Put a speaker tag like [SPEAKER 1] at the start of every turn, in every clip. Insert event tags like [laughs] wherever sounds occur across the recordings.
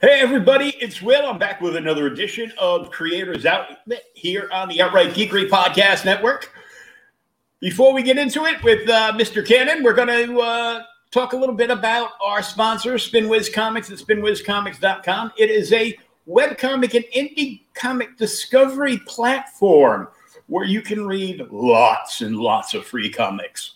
[SPEAKER 1] Hey, everybody, it's Will. I'm back with another edition of Creators Outlet here on the Outright Geekery Podcast Network. Before we get into it with uh, Mr. Cannon, we're going to uh, talk a little bit about our sponsor, SpinWiz Comics at spinwizcomics.com. It is a webcomic and indie comic discovery platform where you can read lots and lots of free comics.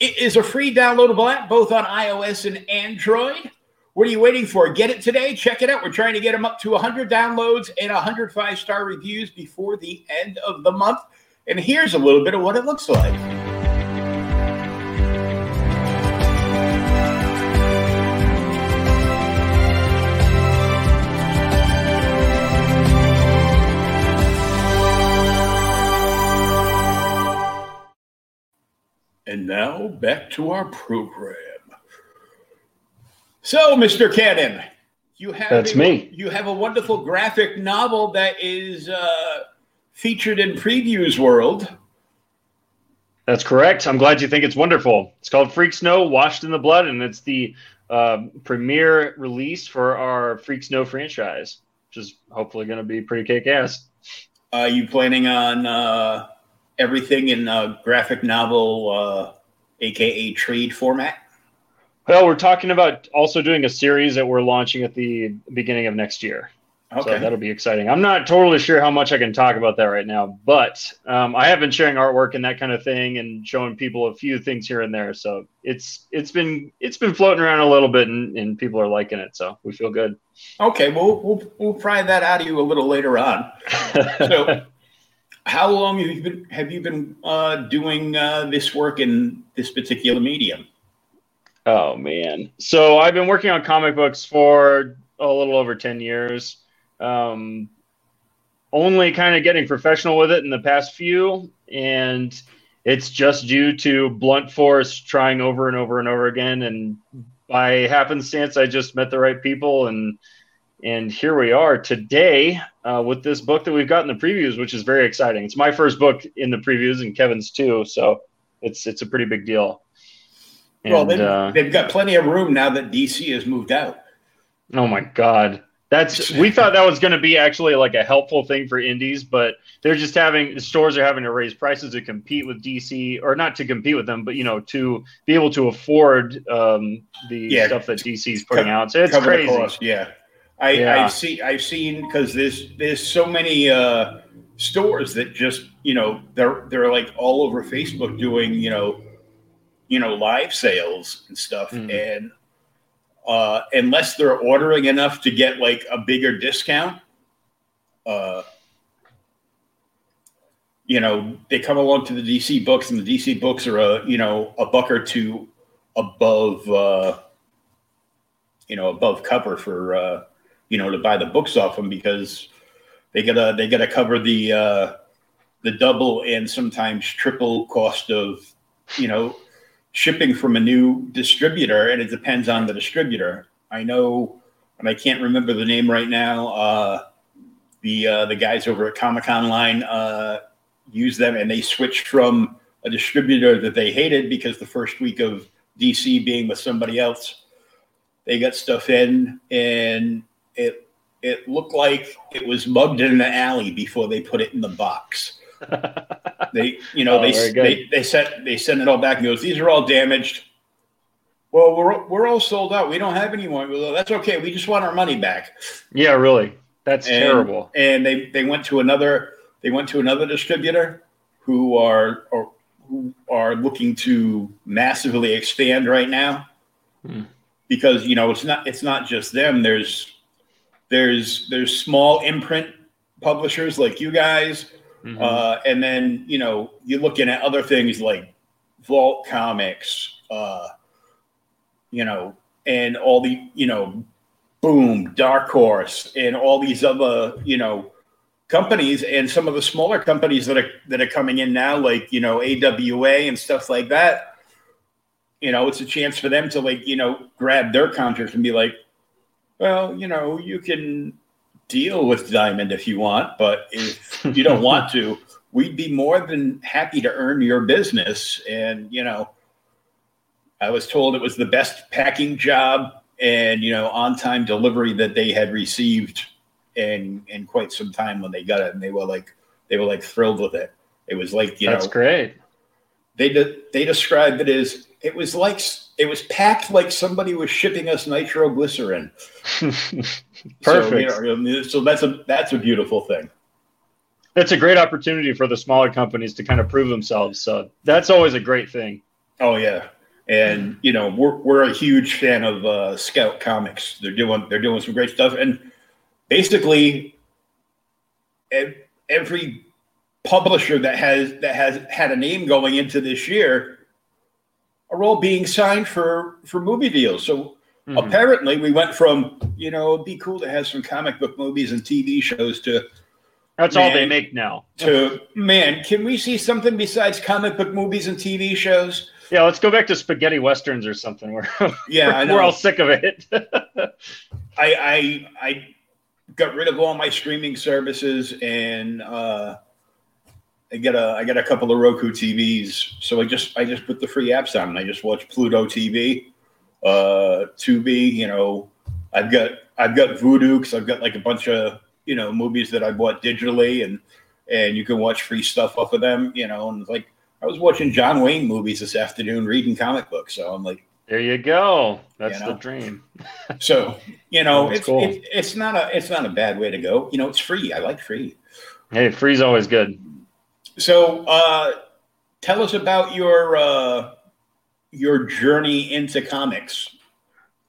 [SPEAKER 1] It is a free downloadable app both on iOS and Android. What are you waiting for? Get it today. Check it out. We're trying to get them up to 100 downloads and 105 star reviews before the end of the month. And here's a little bit of what it looks like. And now back to our program. So, Mr. Cannon, you have
[SPEAKER 2] That's
[SPEAKER 1] a,
[SPEAKER 2] me.
[SPEAKER 1] You have a wonderful graphic novel that is uh, featured in Previews World.
[SPEAKER 2] That's correct. I'm glad you think it's wonderful. It's called Freak Snow Washed in the Blood, and it's the uh, premiere release for our Freak Snow franchise, which is hopefully going to be pretty kick ass.
[SPEAKER 1] Are you planning on uh, everything in uh, graphic novel, uh, aka trade format?
[SPEAKER 2] Well, we're talking about also doing a series that we're launching at the beginning of next year.
[SPEAKER 1] Okay.
[SPEAKER 2] So that'll be exciting. I'm not totally sure how much I can talk about that right now, but um, I have been sharing artwork and that kind of thing, and showing people a few things here and there. So it's it's been it's been floating around a little bit, and, and people are liking it. So we feel good.
[SPEAKER 1] Okay, well, we'll we'll pry that out of you a little later on. [laughs] So, how long have you been have you been uh, doing uh, this work in this particular medium?
[SPEAKER 2] Oh man. So I've been working on comic books for a little over 10 years. Um, only kind of getting professional with it in the past few and it's just due to blunt force trying over and over and over again and by happenstance I just met the right people and and here we are today uh, with this book that we've got in the previews, which is very exciting. It's my first book in the previews and Kevin's too, so it's it's a pretty big deal.
[SPEAKER 1] Well, they've,
[SPEAKER 2] uh,
[SPEAKER 1] they've got plenty of room now that DC has moved out.
[SPEAKER 2] Oh my god. That's [laughs] we thought that was going to be actually like a helpful thing for indies, but they're just having stores are having to raise prices to compete with DC or not to compete with them, but you know to be able to afford um, the
[SPEAKER 1] Yeah,
[SPEAKER 2] stuff that DC's putting
[SPEAKER 1] co-
[SPEAKER 2] out. So it's crazy.
[SPEAKER 1] cost, Yeah, I
[SPEAKER 2] Yeah.
[SPEAKER 1] I've seen I've seen because there's there's so many uh, stores that just you know they're they're like all over Facebook doing you know you know live sales and stuff
[SPEAKER 2] Mm.
[SPEAKER 1] and uh, unless they're ordering enough to get like a bigger discount uh, you know they come along to the dc books and the dc books are a you know a buck or two above uh, you know above cover for uh, you know to buy the books off them because they gotta they gotta cover the uh, the double and sometimes triple cost of you know shipping from a new distributor and it depends on the distributor. I know and i can't remember the name right now uh, the uh, the guys over at comic online uh, use them and they switched from a distributor that they hated because the first week of dc being with somebody else they got stuff in and it it looked like it was mugged in an alley before they put it in the box they you know
[SPEAKER 2] Oh,
[SPEAKER 1] they, they they sent they sent it all back and goes these are all damaged well, we're we're all sold out. We don't have any more. Well, that's okay. We just want our money back.
[SPEAKER 2] Yeah, really. That's
[SPEAKER 1] and,
[SPEAKER 2] terrible.
[SPEAKER 1] And they they went to another they went to another distributor who are or who are looking to massively expand right now. Hmm. Because you know it's not it's not just them. There's there's there's small imprint publishers like you guys, mm-hmm. uh, and then you know you're looking at other things like Vault Comics, uh, you know, and all the you know, Boom, Dark Horse, and all these other you know companies, and some of the smaller companies that are that are coming in now, like you know AWA and stuff like that. You know, it's a chance for them to like you know grab their contract and be like, well, you know, you can deal with Diamond if you want, but if you don't want [laughs] to, we'd be more than happy to earn your business. And, you know, I was told it was the best packing job and, you know, on time delivery that they had received in, in quite some time when they got it. And they were like, they were like thrilled with it. It was like, you
[SPEAKER 2] That's
[SPEAKER 1] know,
[SPEAKER 2] great.
[SPEAKER 1] They, de- they described it as, it was like, it was packed like somebody was shipping us nitroglycerin. [laughs]
[SPEAKER 2] Perfect. So,
[SPEAKER 1] you know, so that's a, that's a beautiful thing
[SPEAKER 2] it's a great opportunity for the smaller companies to kind of prove themselves. So that's always a great thing.
[SPEAKER 1] Oh yeah, and you know we're we're a huge fan of uh, Scout Comics. They're doing they're doing some great stuff, and basically every publisher that has that has had a name going into this year are all being signed for for movie deals. So mm-hmm. apparently, we went from you know it'd be cool to have some comic book movies and TV shows to
[SPEAKER 2] that's man, all they make now.
[SPEAKER 1] to man, can we see something besides comic book movies and TV shows?
[SPEAKER 2] Yeah, let's go back to spaghetti westerns or something. [laughs] We're
[SPEAKER 1] yeah,
[SPEAKER 2] we're, we're all sick of it. [laughs]
[SPEAKER 1] I I I got rid of all my streaming services and uh, I get a I got a couple of Roku TVs, so I just I just put the free apps on and I just watch Pluto TV, uh, Tubi. You know, I've got I've got Vudu because I've got like a bunch of you know movies that I bought digitally, and and you can watch free stuff off of them. You know, and like I was watching John Wayne movies this afternoon, reading comic books. So I'm like,
[SPEAKER 2] there you go. That's you know? the dream.
[SPEAKER 1] so you know, it's, cool. it's it's not a it's not a bad way to go. You know, it's free. I like free.
[SPEAKER 2] Hey, free's always good.
[SPEAKER 1] So, uh, tell us about your uh, your journey into comics.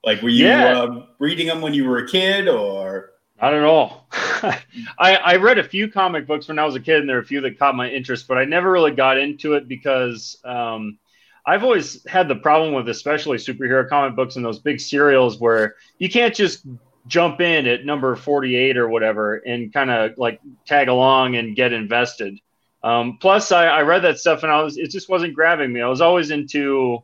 [SPEAKER 1] Like, were you yeah. uh, reading them when you were a kid, or
[SPEAKER 2] not at all. [laughs] I, I read a few comic books when I was a kid, and there are a few that caught my interest, but I never really got into it because um, I've always had the problem with, especially superhero comic books and those big serials, where you can't just jump in at number 48 or whatever and kind of like tag along and get invested. Um, plus, I, I read that stuff and I was it just wasn't grabbing me. I was always into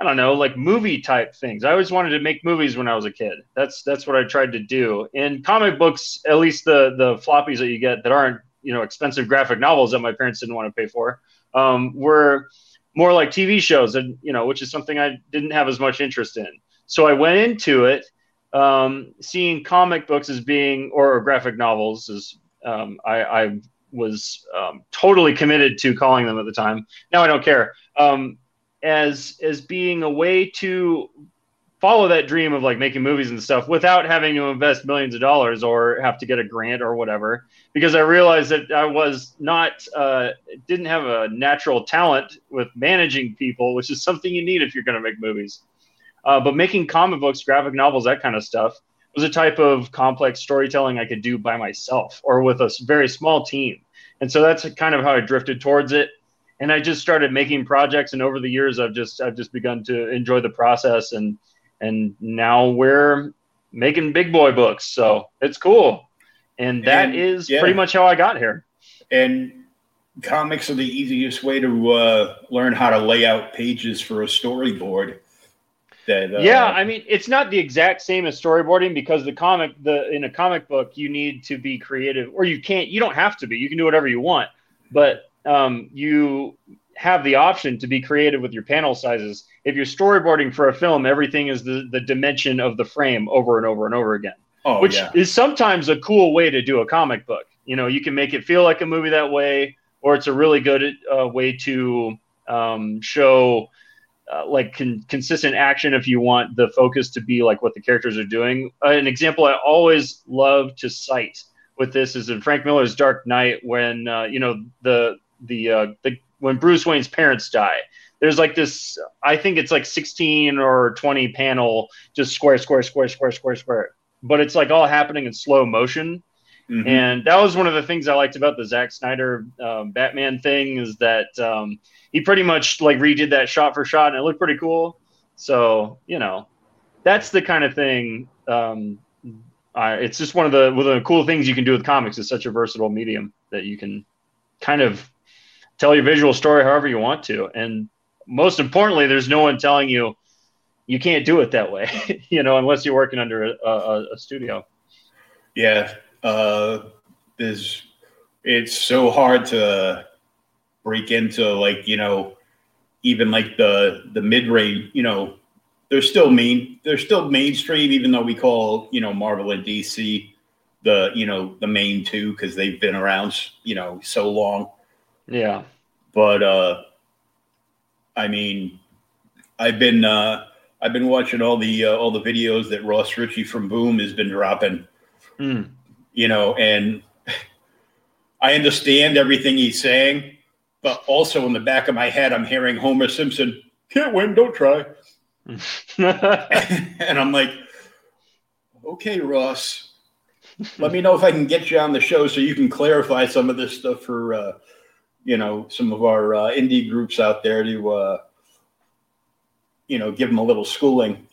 [SPEAKER 2] I don't know, like movie type things. I always wanted to make movies when I was a kid. That's that's what I tried to do. In comic books, at least the the floppies that you get that aren't you know expensive graphic novels that my parents didn't want to pay for, um, were more like TV shows, and you know, which is something I didn't have as much interest in. So I went into it um, seeing comic books as being or graphic novels as um, I, I, was um, totally committed to calling them at the time. Now I don't care. Um, as as being a way to follow that dream of like making movies and stuff without having to invest millions of dollars or have to get a grant or whatever. Because i realized that i was not uh, didn't have a natural talent with managing people which is something you need if you're going to make movies. Uh, but making comic books graphic novels that kind of stuff was a type of complex storytelling i could do by myself or with a very small team. And so that's kind of how i drifted towards it and I just started making projects, and over the years, I've just I've just begun to enjoy the process, and and now we're making big boy books, so it's cool, and that and, is yeah. pretty much how I got here.
[SPEAKER 1] And comics are the easiest way to uh, learn how to lay out pages for a storyboard.
[SPEAKER 2] That, uh, yeah, I mean, it's not the exact same as storyboarding because the comic, the in a comic book, you need to be creative, or you can't. You don't have to be. You can do whatever you want, but um, you have the option to be creative with your panel sizes. If you're storyboarding for a film, everything is the, the dimension of the frame over and over and over again, oh, which yeah. is sometimes a cool way to do a comic book. You know, you can make it feel like a movie that way, or it's a really good uh, way to um, show uh, like con- consistent action if you want the focus to be like what the characters are doing. Uh, an example I always love to cite with this is in Frank Miller's Dark Knight when uh, you know the the uh, the when Bruce Wayne's parents die. There's like this, I think it's like 16 or 20 panel, just square, square, square, square, square, square. But it's like all happening in slow motion. Mm-hmm. And that was one of the things I liked about the Zack Snyder um, Batman thing is that um, he pretty much like redid that shot for shot and it looked pretty cool. So, you know, that's the kind of thing. Um, I, it's just one of the, one of the cool things you can do with comics. It's such a versatile medium that you can kind of tell your visual story however you want to. And most importantly, there's no one telling you you can't do it that way, [laughs] you know, unless you're working under a, a, a studio.
[SPEAKER 1] Yeah. Uh, there's, it's so hard to break into like, you know, even like the, the mid range, you know, they're still main, they're still mainstream, even though we call, you know, Marvel and DC the, you know, the main two, cause they've been around, you know, so long
[SPEAKER 2] yeah.
[SPEAKER 1] But uh I mean, I've been uh I've been watching all the uh, all the videos that Ross Richie from Boom has been dropping. Mm. You know, and [laughs] I understand everything he's saying, but also in the back of my head, I'm hearing Homer Simpson, "Can't win, don't try," [laughs] [laughs] and I'm like, "Okay, Ross, let me know if I can get you on the show so you can clarify some of this stuff for uh, you know some of our uh, indie groups out there to uh, you know give them a little schooling.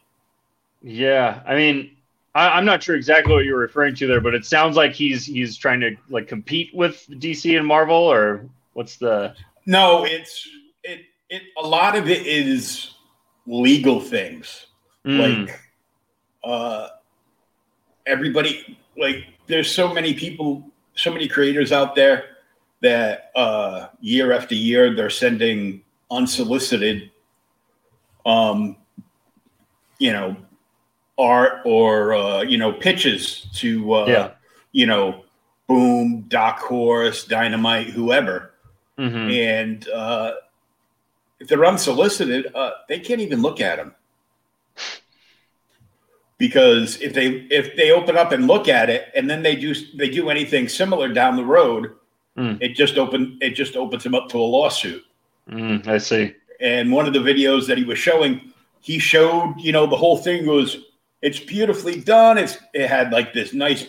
[SPEAKER 2] Yeah, I mean, I, am not sure exactly what you're referring to there, but it sounds like he's he's trying to like compete with DC and Marvel, or what's the?
[SPEAKER 1] No, it's it it. A lot of it is legal things, mm. like uh, everybody. Like, there's so many people, so many creators out there that uh, year after year they're sending unsolicited, um, you know, art or uh, you know pitches to uh, yeah. you know, Boom, Dark Horse, Dynamite, whoever, mm-hmm. and uh, if they're unsolicited, uh, they can't even look at them because if they if they open up and look at it and then they do they do anything similar down the road Mm. It just opened. It just opens him up to a lawsuit.
[SPEAKER 2] Mm, I see.
[SPEAKER 1] And one of the videos that he was showing, he showed, you know, the whole thing was it's beautifully done. It's it had like this nice.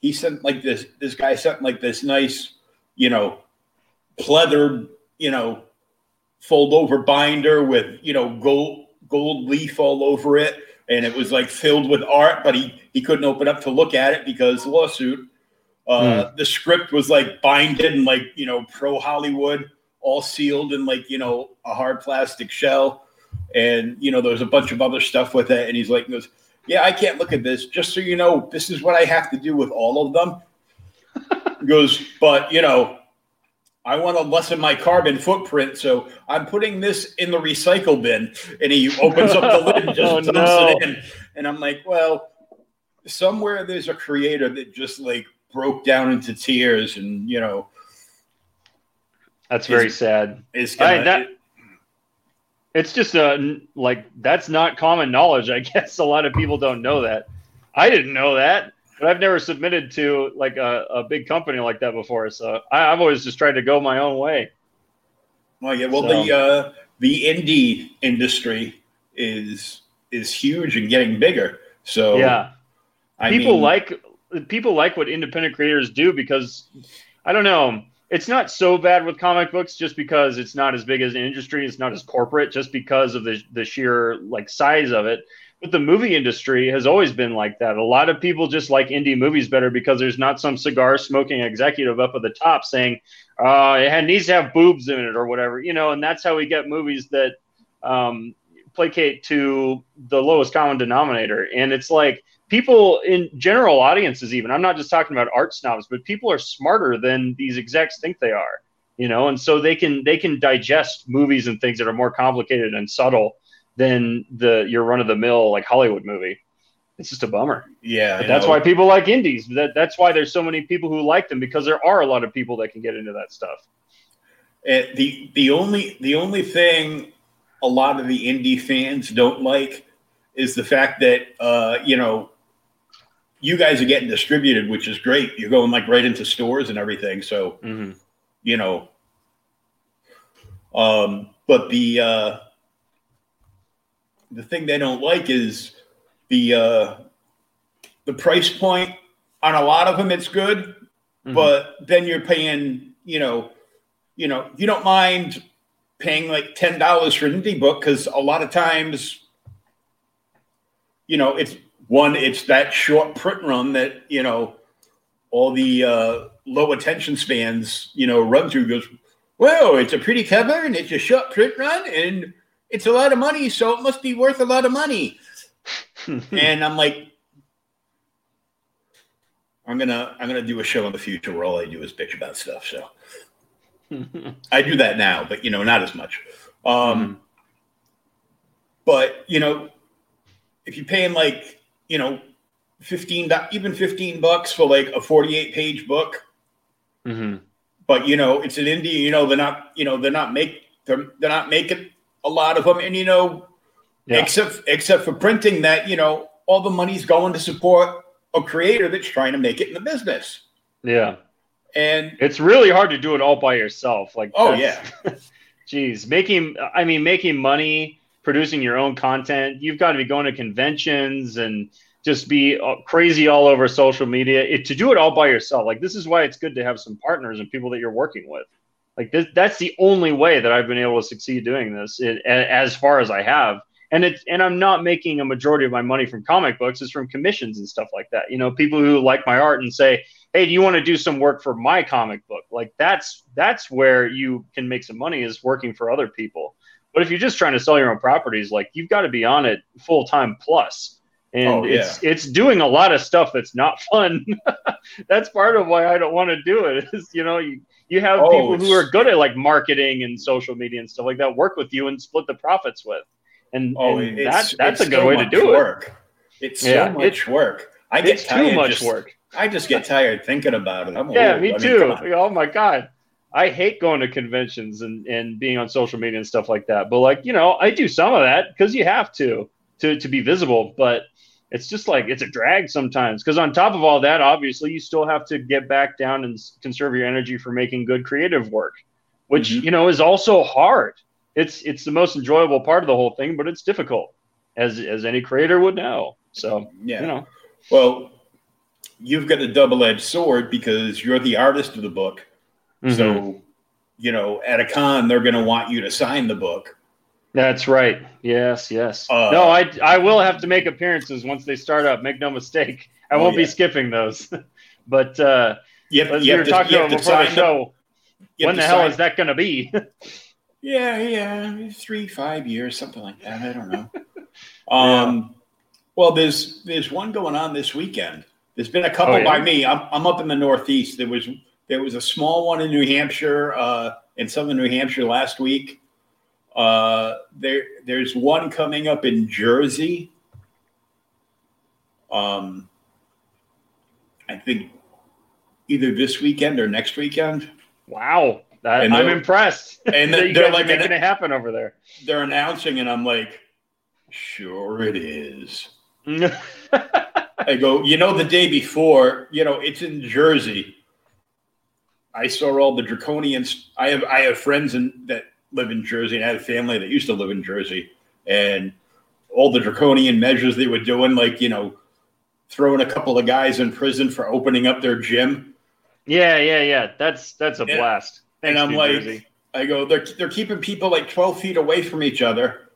[SPEAKER 1] He sent like this. This guy sent like this nice, you know, pleathered, you know, fold over binder with you know gold gold leaf all over it, and it was like filled with art. But he he couldn't open up to look at it because lawsuit. Uh, mm. The script was like binded and like you know pro Hollywood, all sealed in like you know a hard plastic shell, and you know there's a bunch of other stuff with it. And he's like, goes, "Yeah, I can't look at this. Just so you know, this is what I have to do with all of them." he goes, but you know, I want to lessen my carbon footprint, so I'm putting this in the recycle bin. And he opens up the lid and just [laughs] oh, dumps no. it in. And I'm like, well, somewhere there's a creator that just like broke down into tears and you know
[SPEAKER 2] that's very sad. is gonna, I, that, it, it's just a like that's not common knowledge [laughs] i guess. A lot of people don't know that. I didn't know that but i've never submitted to like a, a big company like that before so I, have always just tried to go my own way.
[SPEAKER 1] Well yeah well so. the uh the indie industry is is huge and getting bigger so
[SPEAKER 2] yeah. I people mean, like people like what independent creators do because I don't know. It's not so bad with comic books just because it's not as big as an industry. It's not as corporate just because of the the sheer like size of it. But the movie industry has always been like that. A lot of people just like indie movies better because there's not some cigar smoking executive up at the top saying uh, it needs to have boobs in it or whatever, you know. And that's how we get movies that um, placate to the lowest common denominator. And it's like people in general audiences even i'm not just talking about art snobs but people are smarter than these execs think they are you know? And so they can they can digest movies and things that are more complicated and subtle than the your run of the mill like hollywood movie. It's just a bummer.
[SPEAKER 1] Yeah
[SPEAKER 2] that's why people like indies. That that's why there's so many people who like them because there are a lot of people that can get into that stuff.
[SPEAKER 1] And the the only the only thing a lot of the indie fans don't like is the fact that uh, you know you guys are getting distributed, which is great. You're going like right into stores and everything. So
[SPEAKER 2] hmm
[SPEAKER 1] you know, um, but the uh, the thing they don't like is the uh, the price point on a lot of them. It's good,
[SPEAKER 2] Mhm.
[SPEAKER 1] but then you're paying, you know, you know, you don't mind paying like ten dollars for an indie book because a lot of times, you know, it's one, it's that short print run that you know all the uh, low attention spans, you know, run through. Goes, well, it's a pretty cover and it's a short print run and it's a lot of money, so it must be worth a lot of money. [laughs] and I'm like, I'm gonna I'm gonna do a show in the future where all I do is bitch about stuff. So [laughs] I do that now, but you know, not as much. Um, But you know, if you're paying like you know, fifteen even fifteen bucks for like a 48 page book,
[SPEAKER 2] hmm
[SPEAKER 1] but you know, it's an indie. You know, they're not you know they're not make they're, they're not making a lot of them, and you know,
[SPEAKER 2] Yeah.
[SPEAKER 1] except except for printing that you know all the money's going to support a creator that's trying to make it in the business.
[SPEAKER 2] yeah.
[SPEAKER 1] And
[SPEAKER 2] It's really hard to do it all by yourself. Like,
[SPEAKER 1] oh yeah, [laughs]
[SPEAKER 2] Geez, making I mean making money, producing your own content, you've got to be going to conventions and just be uh, crazy all over social media. It, to do it all by yourself, like this is why it's good to have some partners and people that you're working with. Like this, that's the only way that I've been able to succeed doing this it, as far as I have. And it's and I'm not making a majority of my money from comic books; it's from commissions and stuff like that. You know, people who like my art and say, hey do you want to do some work for my comic book like that's that's where you can make some money is working for other people but if you're just trying to sell your own properties like you've got to be on it full time plus and
[SPEAKER 1] Oh, yeah.
[SPEAKER 2] it's it's doing a lot of stuff that's not [laughs] fun that's part of why i don't want to do it [laughs] is you know you you have
[SPEAKER 1] Oh,
[SPEAKER 2] people who are good at like marketing and social media and stuff like that work with you and split the profits with and,
[SPEAKER 1] oh,
[SPEAKER 2] and
[SPEAKER 1] it's,
[SPEAKER 2] that, that's
[SPEAKER 1] it's
[SPEAKER 2] a good
[SPEAKER 1] so
[SPEAKER 2] way to do
[SPEAKER 1] work. It's so
[SPEAKER 2] Yeah,
[SPEAKER 1] much work. I get
[SPEAKER 2] it's too much
[SPEAKER 1] just-
[SPEAKER 2] work
[SPEAKER 1] I just get tired thinking about it. I'm
[SPEAKER 2] Yeah,
[SPEAKER 1] old.
[SPEAKER 2] me
[SPEAKER 1] I mean,
[SPEAKER 2] too. oh my god, I hate going to conventions and and being on social media and stuff like that. But like you know, I do some of that because you have to to to be visible. But it's just like it's a drag sometimes because on top of all that, obviously, you still have to get back down and conserve your energy for making good creative work, which
[SPEAKER 1] Mhm.
[SPEAKER 2] you know is also hard. It's it's the most enjoyable part of the whole thing, but it's difficult, as as any creator would know. So
[SPEAKER 1] Yeah.
[SPEAKER 2] you know,
[SPEAKER 1] Well, you've got a double-edged sword because you're the artist of the book.
[SPEAKER 2] Mhm.
[SPEAKER 1] So, you know, at a con, they're going to want you to sign the book.
[SPEAKER 2] That's right. Yes, yes.
[SPEAKER 1] Uh,
[SPEAKER 2] no, I I will have to make appearances once they start up. Make no mistake. I
[SPEAKER 1] Oh,
[SPEAKER 2] won't be
[SPEAKER 1] yeah.
[SPEAKER 2] skipping those. [laughs] but uh,
[SPEAKER 1] You have,
[SPEAKER 2] as we were
[SPEAKER 1] to,
[SPEAKER 2] talking about before the show, when the hell
[SPEAKER 1] sign-
[SPEAKER 2] is that going to be? [laughs]
[SPEAKER 1] Yeah, yeah, three, five years, something like that. I don't know. [laughs] um, well, there's there's one going on this weekend. There's been a couple
[SPEAKER 2] Oh, yeah?
[SPEAKER 1] by me. I'm, I'm up in the Northeast. There was there was a small one in New Hampshire, uh, in southern New Hampshire last week. Uh, there there's one coming up in Jersey. Um, I think either this weekend or next weekend.
[SPEAKER 2] wow, that, I'm impressed. [laughs]
[SPEAKER 1] and
[SPEAKER 2] you
[SPEAKER 1] they're like
[SPEAKER 2] are
[SPEAKER 1] an-
[SPEAKER 2] making it happen over there.
[SPEAKER 1] They're announcing, and I'm like, sure it is. [laughs] I go, you know, the day before, you know, it's in Jersey. I saw all the draconians. I have I have friends in, that live in Jersey, and I have family that used to live in Jersey, and all the draconian measures they were doing, like you know, throwing a couple of guys in prison for opening up their gym.
[SPEAKER 2] yeah, yeah, yeah. That's that's a
[SPEAKER 1] Yeah.
[SPEAKER 2] blast.
[SPEAKER 1] And I'm
[SPEAKER 2] New
[SPEAKER 1] like,
[SPEAKER 2] Jersey.
[SPEAKER 1] I go, they're they're keeping people like 12 feet away from each other.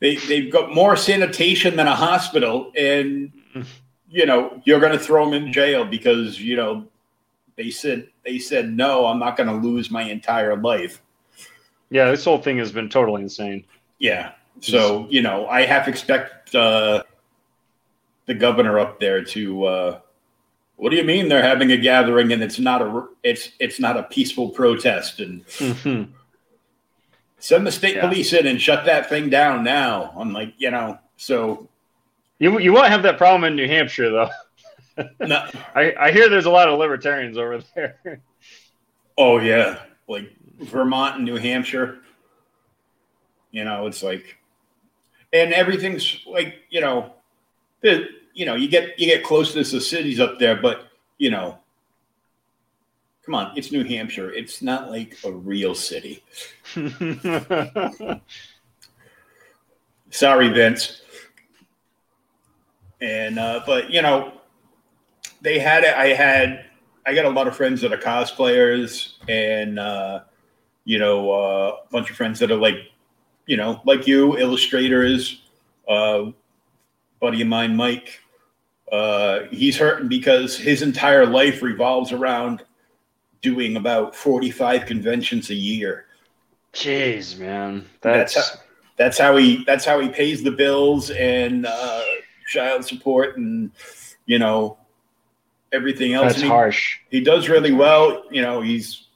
[SPEAKER 1] They they've got more sanitation than a hospital, and [laughs] you know you're going to throw them in jail because you know they said they said no. I'm not going to lose my entire life.
[SPEAKER 2] yeah, this whole thing has been totally insane.
[SPEAKER 1] Yeah. So you know I half expect uh, the governor up there to. Uh, what do you mean they're having a gathering and it's not a it's it's not a peaceful protest and
[SPEAKER 2] Mhm.
[SPEAKER 1] Send the state
[SPEAKER 2] Yeah.
[SPEAKER 1] police in and shut that thing down now. I'm like, you know, so
[SPEAKER 2] You you won't have that problem in New Hampshire though. [laughs]
[SPEAKER 1] no,
[SPEAKER 2] I, I hear there's a lot of libertarians over there.
[SPEAKER 1] oh yeah, like Vermont and New Hampshire. You know, it's like, and everything's like, you know, the, you know, you get you get closeness to cities up there, but you know, come on, it's New Hampshire. It's not like a real city. [laughs] Sorry, Vince. And uh, but you know, they had it. I had I got a lot of friends that are cosplayers, and uh, you know, uh, a bunch of friends that are like, you know, like you, illustrators. Uh, buddy of mine, Mike, uh, he's hurting because his entire life revolves around doing about 45 conventions a year.
[SPEAKER 2] Jeez, man.
[SPEAKER 1] That's that's how, that's how he that's how he pays the bills and uh, child support and you know everything else.
[SPEAKER 2] That's
[SPEAKER 1] he,
[SPEAKER 2] harsh.
[SPEAKER 1] He does really well. You know, he's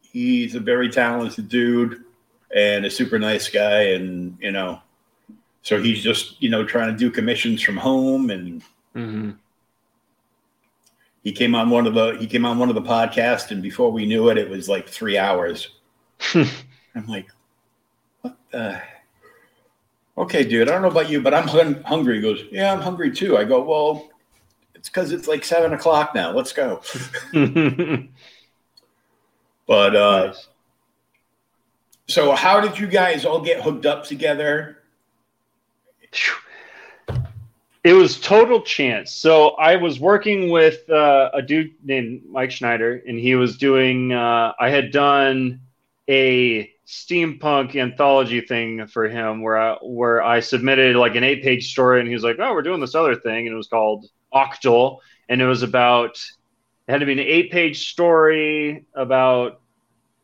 [SPEAKER 1] he's a very talented dude and a super nice guy, and you know, so he's just you know trying to do commissions from home and.
[SPEAKER 2] Mm-hmm.
[SPEAKER 1] He came on one of the he came on one of the podcasts, and before we knew it, it was like three hours. [laughs] I'm like, what the? Okay, dude, I don't know about you, but I'm hun- hungry. He goes, yeah, I'm hungry too. I go, well, it's because it's like seven o'clock now. Let's go. [laughs] but uh,
[SPEAKER 2] Nice.
[SPEAKER 1] so, how did you guys all get hooked up together?
[SPEAKER 2] It was total chance. So I was working with uh, a dude named Mike Schneider, and he was doing. Uh, I had done a steampunk anthology thing for him, where I, where I submitted like an eight page story, and he was like, "Oh, we're doing this other thing," and it was called Octal, and it was about. It had to be an eight page story about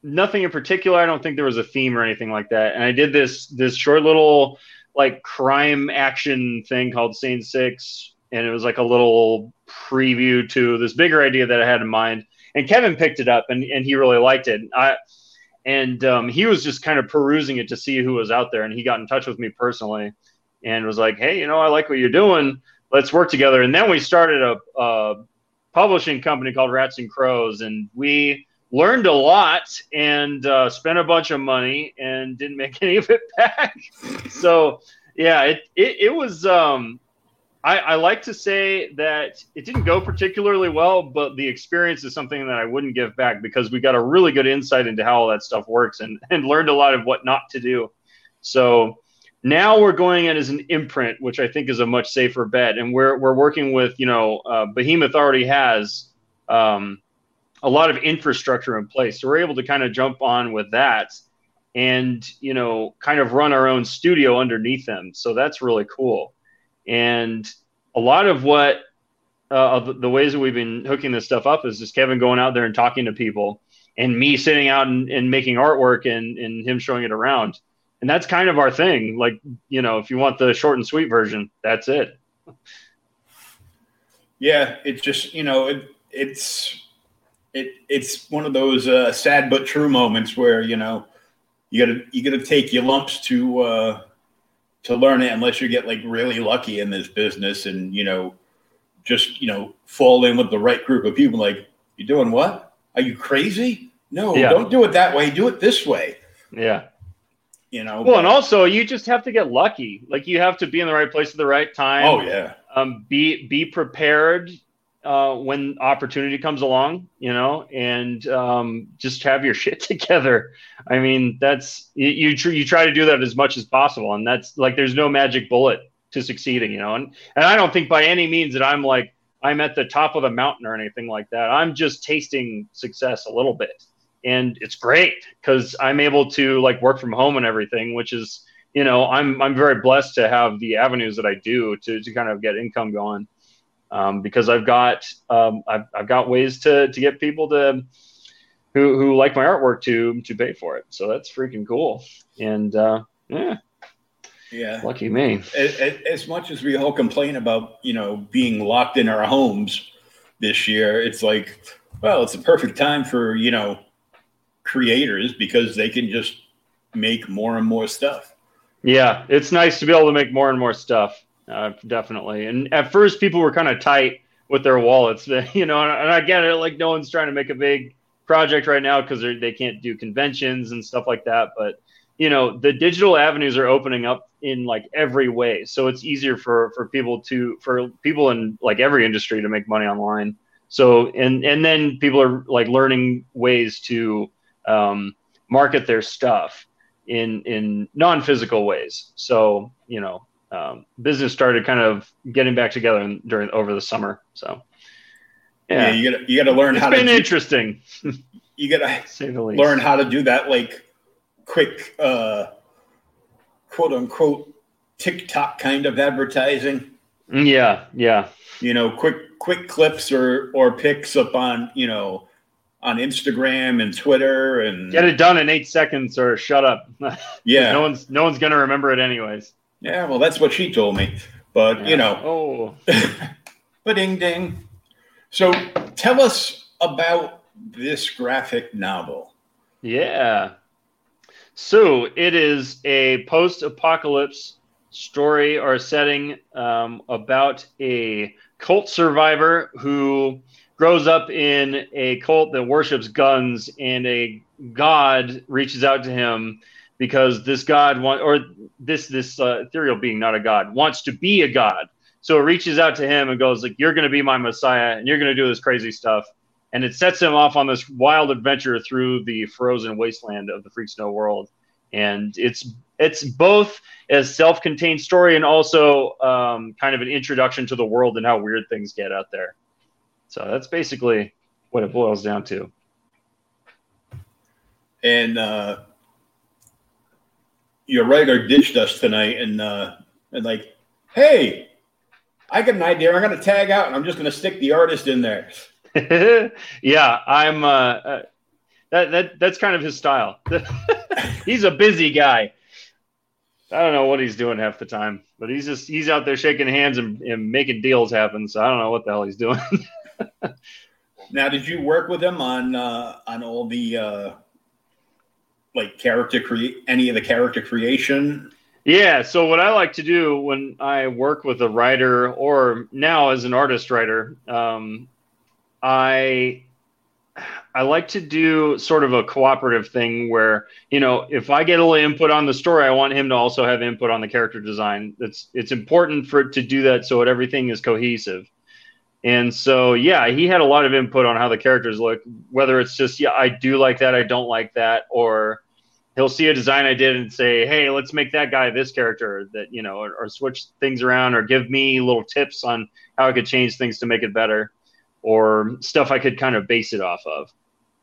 [SPEAKER 2] nothing in particular. I don't think there was a theme or anything like that. And I did this this short little like crime action thing called Scene Six, and it was like a little preview to this bigger idea that I had in mind. And Kevin picked it up, and and he really liked it. I and um, he was just kind of perusing it to see who was out there, and he got in touch with me personally, and was like, "Hey, you know, I like what you're doing. Let's work together." And then we started a, a publishing company called Rats and Crows, and we learned a lot and uh, spent a bunch of money and didn't make [laughs] any of it back. so yeah, it it, it was. Um, I, I like to say that it didn't go particularly well, but the experience is something that I wouldn't give back because we got a really good insight into how all that stuff works and, and learned a lot of what not to do. So now we're going in as an imprint, which I think is a much safer bet. And we're, we're working with, you know, uh, Behemoth already has um, a lot of infrastructure in place. So we're able to kind of jump on with that and, you know, kind of run our own studio underneath them. So that's really cool. And a lot of what uh, of the ways that we've been hooking this stuff up is just Kevin going out there and talking to people and me sitting out and, and making artwork and, and him showing it around. And that's kind of our thing. Like, you know, if you want the short and sweet version, that's it.
[SPEAKER 1] Yeah, it's just you know it, it's it it's one of those uh, sad but true moments where you know you gotta you gotta take your lumps to uh, to learn it unless you get like really lucky in this business and you know just you know fall in with the right group of people. Like you're doing what? Are you crazy? No,
[SPEAKER 2] Yeah.
[SPEAKER 1] don't do it that way. Do it this way.
[SPEAKER 2] Yeah.
[SPEAKER 1] You know.
[SPEAKER 2] Well, and also you just have to get lucky. Like you have to be in the right place at the right time.
[SPEAKER 1] oh yeah.
[SPEAKER 2] um, be be prepared uh, when opportunity comes along, you know, and um, just have your [laughs] shit together. I mean, that's you you, tr- you try to do that as much as possible, and that's like there's no magic bullet to succeeding, you know. And and I don't think by any means that I'm like I'm at the top of the mountain or anything like that. I'm just tasting success a little bit, and it's great because I'm able to like work from home and everything, which is you know I'm I'm very blessed to have the avenues that I do to to kind of get income going um, because I've got um, I've, I've got ways to to get people to who who like my artwork to to pay for it. So that's freaking cool. And uh, yeah,
[SPEAKER 1] Yeah.
[SPEAKER 2] lucky me.
[SPEAKER 1] as, as much as we all complain about you know being locked in our homes this year it's like well it's a perfect time for you know creators because they can just make more and more stuff
[SPEAKER 2] Yeah, it's nice to be able to make more and more stuff. Uh, definitely. And at first, people were kind of tight with their wallets, [laughs] you know, and, and I get it. Like, no one's trying to make a big project right now because they can't do conventions and stuff like that. But you know the digital avenues are opening up in like every way so it's easier for for people to for people in like every industry to make money online so and and then people are like learning ways to um, market their stuff in in non-physical ways. So you know um, business started kind of getting back together during over the summer. So
[SPEAKER 1] yeah, yeah you gotta you gotta learn
[SPEAKER 2] it's
[SPEAKER 1] how
[SPEAKER 2] been
[SPEAKER 1] to
[SPEAKER 2] interesting. [laughs]
[SPEAKER 1] You gotta [laughs] learn how to do that like quick uh, quote unquote TikTok kind of advertising.
[SPEAKER 2] Yeah, yeah.
[SPEAKER 1] You know, quick quick clips or or picks up on you know on Instagram and Twitter and
[SPEAKER 2] get it done in eight seconds or shut up. [laughs]
[SPEAKER 1] Yeah,
[SPEAKER 2] no one's no one's gonna remember it anyways.
[SPEAKER 1] Yeah, well, that's what she told me. But
[SPEAKER 2] Yeah.
[SPEAKER 1] you know,
[SPEAKER 2] Oh, [laughs]
[SPEAKER 1] but ding ding. So tell us about this graphic novel.
[SPEAKER 2] yeah. So it is a post-apocalypse story or setting um, about a cult survivor who grows up in a cult that worships guns, and a god reaches out to him because this god want or this this uh, ethereal being, not a god, wants to be a god. So it reaches out to him and goes like, "You're going to be my messiah, and you're going to do this crazy stuff." And it sets him off on this wild adventure through the frozen wasteland of the Freak Snow world. And it's it's both a self-contained story and also um, kind of an introduction to the world and how weird things get out there. So that's basically what it boils down to.
[SPEAKER 1] And uh, your writer ditched us tonight, and uh, and like, hey, I got an idea. I'm going to tag out, and I'm just going to stick the artist in there. [laughs]
[SPEAKER 2] yeah, I'm. Uh, uh, that that that's kind of his style. [laughs] he's a busy guy. I don't know what he's doing half the time, but he's just he's out there shaking hands and, and making deals happen. So I don't know what the hell he's doing. [laughs]
[SPEAKER 1] Now, did you work with him on uh, on all the uh, like character create any of the character creation?
[SPEAKER 2] Yeah. So what I like to do when I work with a writer, or now as an artist writer, um, I I like to do sort of a cooperative thing where you know if I get a little input on the story, I want him to also have input on the character design. It's it's important for to do that so that everything is cohesive. And so yeah, he had a lot of input on how the characters look. Whether it's just yeah, I do like that, I don't like that, or he'll see a design I did and say, "Hey, let's make that guy this character." That you know, or, or switch things around, or give me little tips on how I could change things to make it better, or stuff I could kind of base it off of.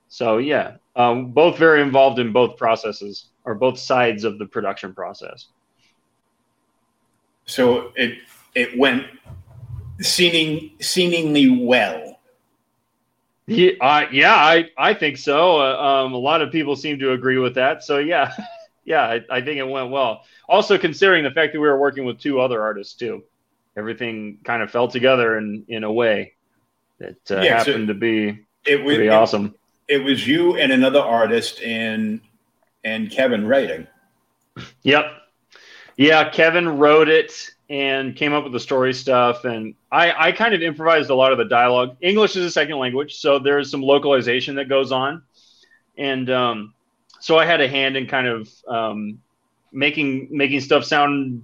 [SPEAKER 2] So yeah, um, both very involved in both processes or both sides of the production process.
[SPEAKER 1] So it it went seeming seemingly well.
[SPEAKER 2] Yeah, uh, yeah, I, I think so. Uh, um, a lot of people seem to agree with that. So yeah, [laughs] yeah, I, I think it went well. Also, considering the fact that we were working with two other artists too, everything kind of fell together in in a way that uh,
[SPEAKER 1] Yeah, so-
[SPEAKER 2] happened to be
[SPEAKER 1] It was
[SPEAKER 2] pretty
[SPEAKER 1] it,
[SPEAKER 2] awesome.
[SPEAKER 1] it was you and another artist and and Kevin writing.
[SPEAKER 2] Yep. Yeah, Kevin wrote it and came up with the story stuff. And I, I kind of improvised a lot of the dialogue. English is a second language, so there's some localization that goes on. And um, so I had a hand in kind of um, making making stuff sound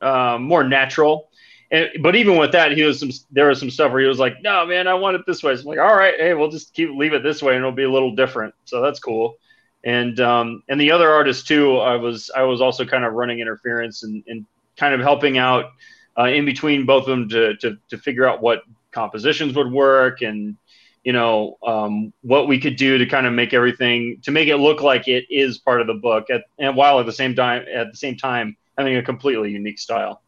[SPEAKER 2] uh, more natural. And, but even with that, he was some. There was some stuff where he was like, "No, man, I want it this way." So I'm like, "All right, hey, we'll just keep leave it this way, and it'll be a little different." So that's cool and um, and the other artists too. I was I was also kind of running interference and, and kind of helping out uh, in between both of them to, to to figure out what compositions would work and you know um, what we could do to kind of make everything to make it look like it is part of the book at, and while at the same time at the same time having a completely unique style.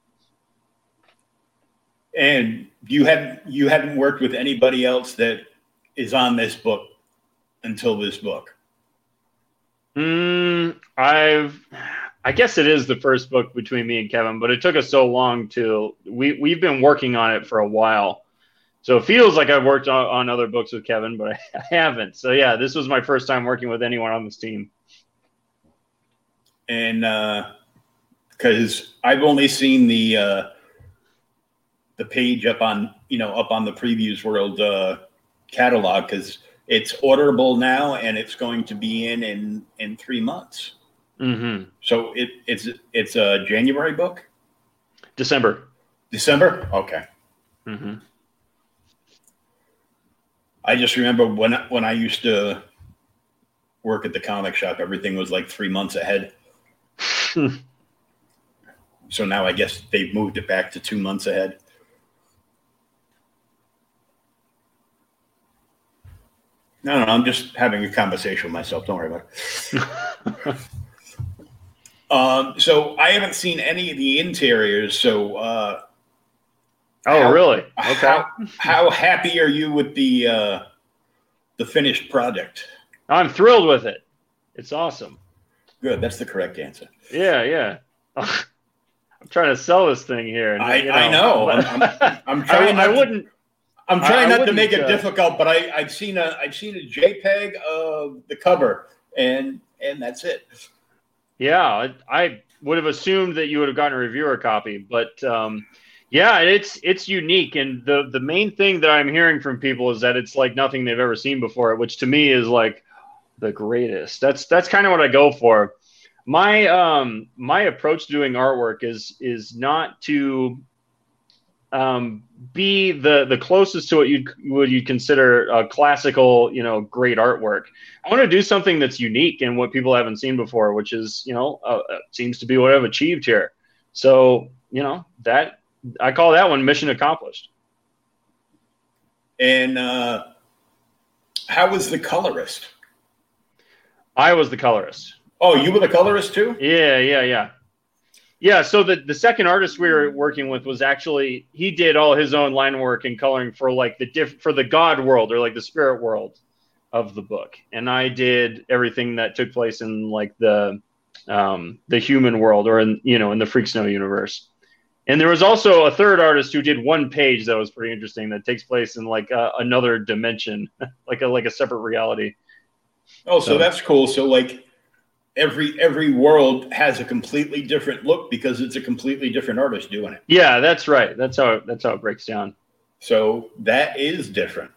[SPEAKER 1] And you hadn't you hadn't worked with anybody else that is on this book until this book.
[SPEAKER 2] Mm, I've, I guess it is the first book between me and Kevin, but it took us so long to we we've been working on it for a while, so it feels like I've worked on, on other books with Kevin, but [laughs] I, haven't. So yeah, this was my first time working with anyone on this team.
[SPEAKER 1] and because I've only seen the uh, the page up on you know up on the previews world uh, catalog because it's orderable now and it's going to be in in in three months.
[SPEAKER 2] Mm-hmm.
[SPEAKER 1] So it, it's it's a January book.
[SPEAKER 2] December.
[SPEAKER 1] December. Okay.
[SPEAKER 2] Mm-hmm.
[SPEAKER 1] I just remember when when I used to work at the comic shop, everything was like three months ahead. [laughs] so now I guess they've moved it back to two months ahead. No, no, I'm just having a conversation with myself. Don't worry about it. [laughs] um, so I haven't seen any of the interiors. So, uh,
[SPEAKER 2] oh,
[SPEAKER 1] How-
[SPEAKER 2] really? Okay.
[SPEAKER 1] how, how happy are you with the uh, the finished project?
[SPEAKER 2] I'm thrilled with it. It's awesome.
[SPEAKER 1] Good, that's the correct answer.
[SPEAKER 2] Yeah, yeah. [laughs] I'm trying to sell this thing here. and,
[SPEAKER 1] I-
[SPEAKER 2] you
[SPEAKER 1] I know. I'm- I'm [laughs]
[SPEAKER 2] I,
[SPEAKER 1] trying
[SPEAKER 2] I
[SPEAKER 1] not to-
[SPEAKER 2] wouldn't.
[SPEAKER 1] I'm trying
[SPEAKER 2] I
[SPEAKER 1] not to make it
[SPEAKER 2] uh,
[SPEAKER 1] difficult, but I, I've seen a I've seen a JPEG of the cover, and and that's it.
[SPEAKER 2] Yeah, I, would have assumed that you would have gotten a reviewer copy, but um, yeah, it's it's unique, and the the main thing that I'm hearing from people is that it's like nothing they've ever seen before, which to me is like the greatest. That's that's kind of what I go for. My um my approach to doing artwork is is not to um, be the the closest to what you would you consider a classical, you know, great artwork. I want to do something that's unique and what people haven't seen before, which is, you know, uh, uh, seems to be what I've achieved here. So, you know, that I call that one mission accomplished.
[SPEAKER 1] And uh, how was the colorist?
[SPEAKER 2] I was the colorist.
[SPEAKER 1] Oh, you were the colorist too.
[SPEAKER 2] Yeah, yeah, yeah. Yeah, so the, the second artist we were working with was actually he did all his own line work and coloring for like the diff for the god world or like the spirit world of the book. And I did everything that took place in like the um the human world or in you know in the Freak Snow universe. And there was also a third artist who did one page that was pretty interesting that takes place in like uh, another dimension, [laughs] like a like a separate reality.
[SPEAKER 1] Oh, so
[SPEAKER 2] So-
[SPEAKER 1] that's cool. So like every every world has a completely different look because it's a completely different artist doing it.
[SPEAKER 2] Yeah, that's right. That's how it, that's how it breaks down.
[SPEAKER 1] So that is different.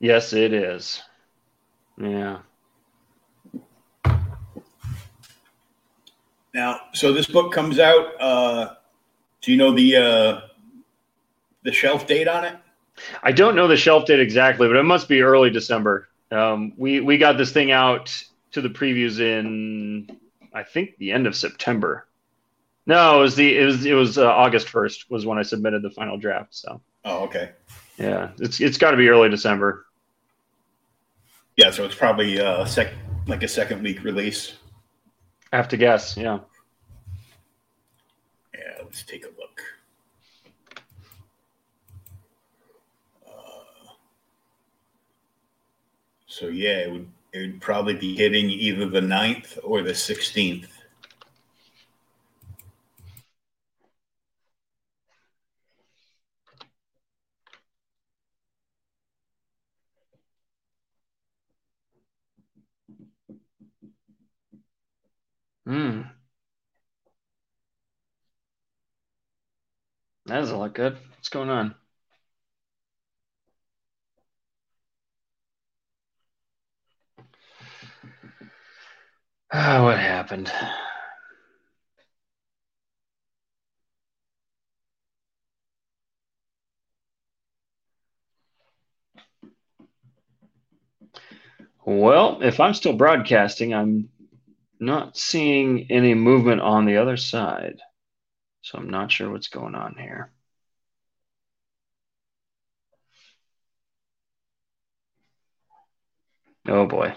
[SPEAKER 2] Yes, it is. Yeah.
[SPEAKER 1] Now, so this book comes out. Uh, do you know the uh, the shelf date on it?
[SPEAKER 2] I don't know the shelf date exactly, but it must be early December. Um, we we got this thing out to the previews in I think the end of September. No, it was the it was it was uh, August first was when I submitted the final draft. So
[SPEAKER 1] Oh, okay.
[SPEAKER 2] yeah, it's it's got to be early December.
[SPEAKER 1] Yeah, so it's probably uh, sec like a second week release.
[SPEAKER 2] I have to guess. Yeah.
[SPEAKER 1] Yeah, let's take a look. Uh, so yeah, it would it would probably be hitting either the 9th or the 16th.
[SPEAKER 2] Hmm. That doesn't look good. What's going on? Ah, what happened? Well, if I'm still broadcasting, I'm not seeing any movement on the other side. So I'm not sure what's going on here. Oh boy.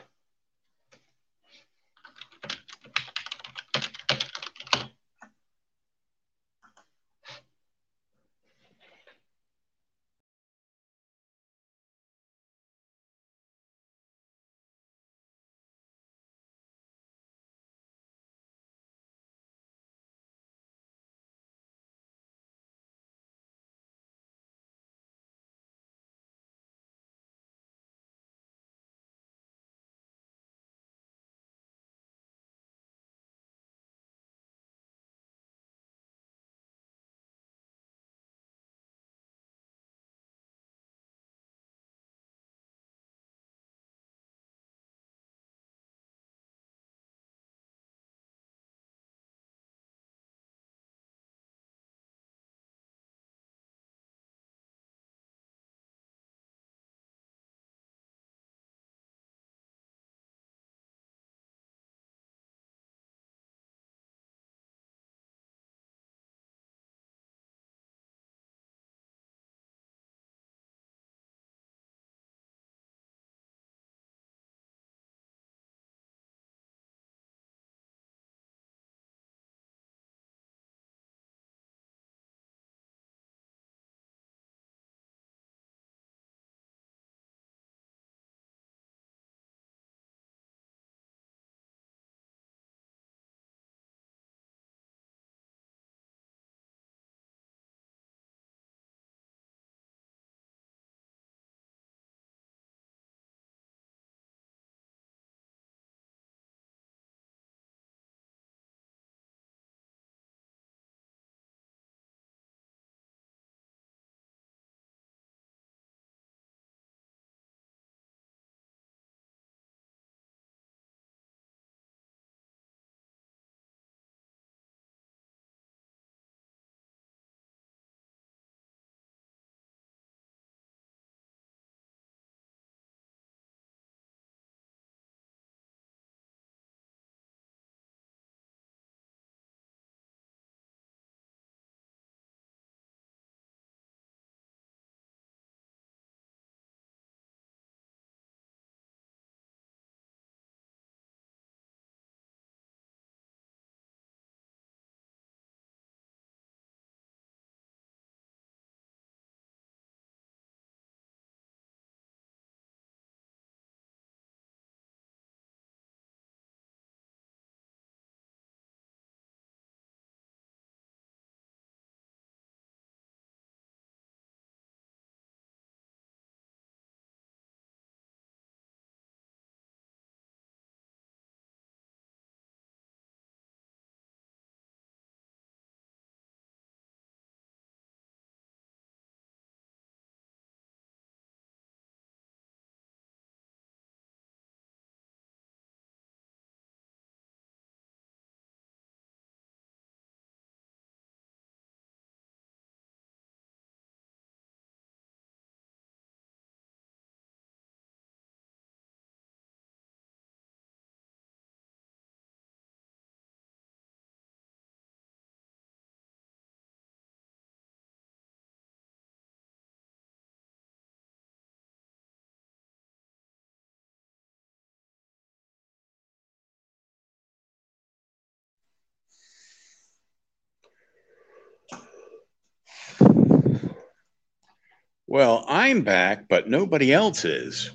[SPEAKER 1] Well, I'm back, but nobody else is.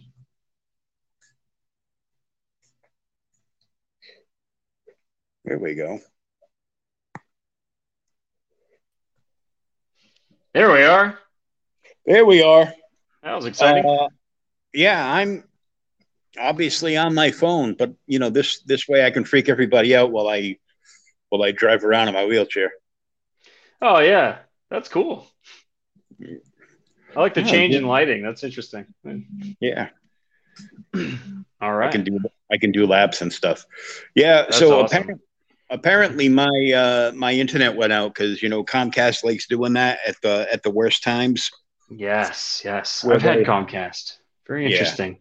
[SPEAKER 1] There we go.
[SPEAKER 2] There we are.
[SPEAKER 1] There we are.
[SPEAKER 2] That was exciting.
[SPEAKER 1] Uh, yeah, I'm obviously on my phone, but you know this this way I can freak everybody out while I while I drive around in my wheelchair.
[SPEAKER 2] oh yeah, that's cool. I like the
[SPEAKER 1] Yeah,
[SPEAKER 2] change in lighting. That's interesting.
[SPEAKER 1] Yeah, [clears throat]
[SPEAKER 2] All right.
[SPEAKER 1] I can do I can do laps and stuff. Yeah,
[SPEAKER 2] That's
[SPEAKER 1] so
[SPEAKER 2] awesome.
[SPEAKER 1] apparently apparently my uh my internet went out because you know Comcast likes doing that at the at the worst times.
[SPEAKER 2] Yes, yes.
[SPEAKER 1] Where
[SPEAKER 2] I've had Comcast. Very
[SPEAKER 1] Yeah.
[SPEAKER 2] interesting.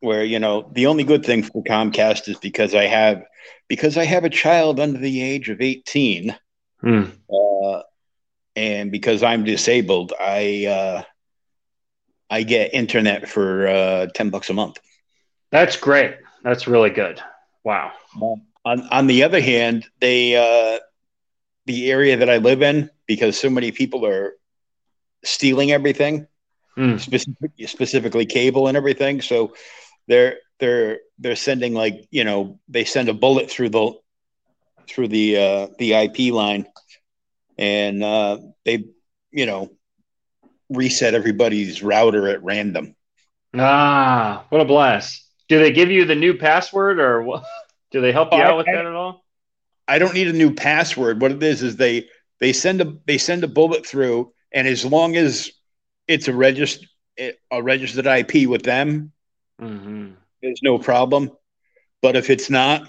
[SPEAKER 1] where you know the only good thing for Comcast is because I have because I have a child under the age of 18
[SPEAKER 2] Hmm.
[SPEAKER 1] uh, and because I'm disabled I uh, I get internet for uh, 10 bucks a month.
[SPEAKER 2] That's great. That's really good. Wow.
[SPEAKER 1] On on the other hand, they uh, the area that I live in because so many people are stealing everything
[SPEAKER 2] Hmm.
[SPEAKER 1] specific, specifically cable and everything. So they're they're they're sending like you know they send a bullet through the through the uh, the IP line, and uh, they you know reset everybody's router at random.
[SPEAKER 2] Ah, what a blast. Do they give you the new password or what? [laughs] Do they help you
[SPEAKER 1] Oh,
[SPEAKER 2] out with that at all?
[SPEAKER 1] I don't need a new password. What it is is they they send a they send a bullet through, and as long as it's a register a registered IP with them,
[SPEAKER 2] hmm
[SPEAKER 1] there's no problem. But if it's not,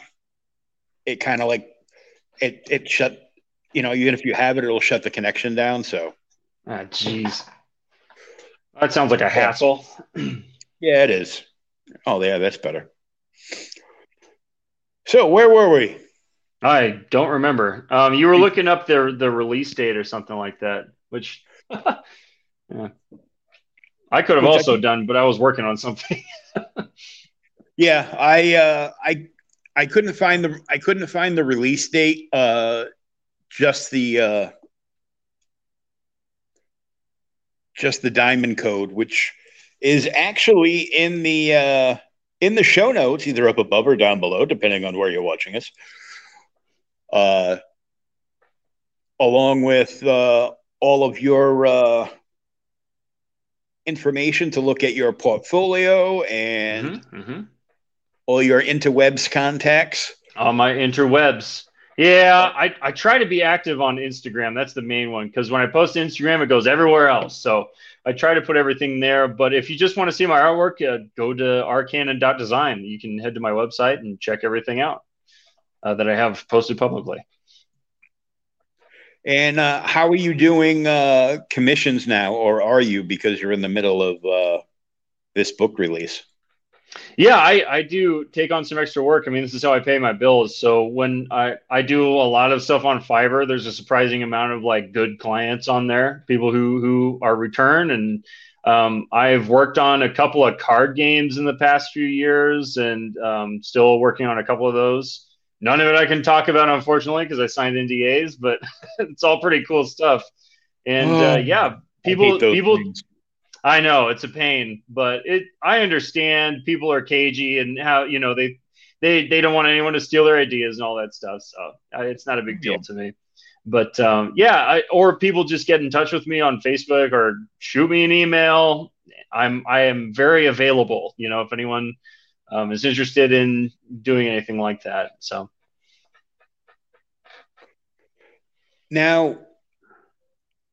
[SPEAKER 1] it kind of like it it shut. You know, even if you have it, it'll shut the connection down. So
[SPEAKER 2] Ah, jeez. That sounds like a hassle. [clears throat]
[SPEAKER 1] yeah, it is. Oh yeah, that's better. So where were we?
[SPEAKER 2] I don't remember. Um, you were looking up the the release date or something like that, which [laughs] yeah. I could have
[SPEAKER 1] Which
[SPEAKER 2] also done, but I was working on something. [laughs]
[SPEAKER 1] Yeah, I uh, I I couldn't find the I couldn't find the release date. Uh, just the uh, just the diamond code, which is actually in the uh, in the show notes, either up above or down below, depending on where you're watching us. Uh, along with uh, all of your uh, information to look at your portfolio and
[SPEAKER 2] Mhm, mhm.
[SPEAKER 1] all your interwebs contacts.
[SPEAKER 2] on my interwebs. Yeah, I, I try to be active on Instagram. That's the main one because when I post Instagram, it goes everywhere else. So I try to put everything there. But if you just want to see my artwork, uh, go to rcannon.design. You can head to my website and check everything out uh, that I have posted publicly.
[SPEAKER 1] And uh, how are you doing uh, commissions now, or are you because you're in the middle of uh, this book release?
[SPEAKER 2] Yeah, I, I do take on some extra work. I mean, this is how I pay my bills. So when I, I do a lot of stuff on Fiverr, there's a surprising amount of like good clients on there, people who who are return. And um, I've worked on a couple of card games in the past few years, and um, still working on a couple of those. None of it I can talk about, unfortunately, because I signed NDAs. But [laughs] it's all pretty cool stuff. And
[SPEAKER 1] Oh,
[SPEAKER 2] uh, yeah, people people
[SPEAKER 1] things.
[SPEAKER 2] I know it's a pain, but it I understand people are cagey and how you know they they they don't want anyone to steal their ideas and all that stuff. So it's not a big deal
[SPEAKER 1] Yeah.
[SPEAKER 2] to me. But um, yeah, I, or people just get in touch with me on Facebook or shoot me an email. I'm I am very available. You know, if anyone um, is interested in doing anything like that. So
[SPEAKER 1] Now,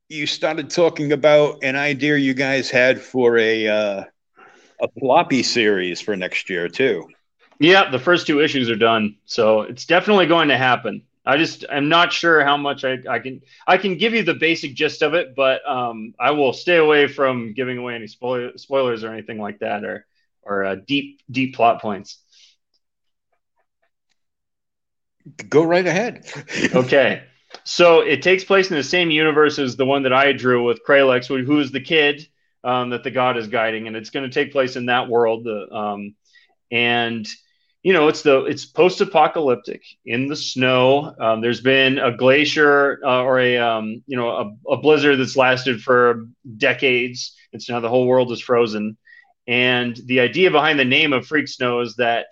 [SPEAKER 1] you started talking about an idea you guys had for a uh, a floppy series for next year too.
[SPEAKER 2] Yeah, the first two issues are done, so it's definitely going to happen. I just I'm not sure how much I, I can I can give you the basic gist of it, but um, I will stay away from giving away any spoil, spoilers or anything like that, or or uh, deep deep plot points.
[SPEAKER 1] Go right ahead. [laughs]
[SPEAKER 2] Okay, so it takes place in the same universe as the one that I drew with Kralex, who is the kid um, that the god is guiding, and it's going to take place in that world. The um, and you know, it's the it's post-apocalyptic in the snow. Um, there's been a glacier uh, or a um, you know a, a, blizzard that's lasted for decades. It's now the whole world is frozen, and the idea behind the name of freak snow is that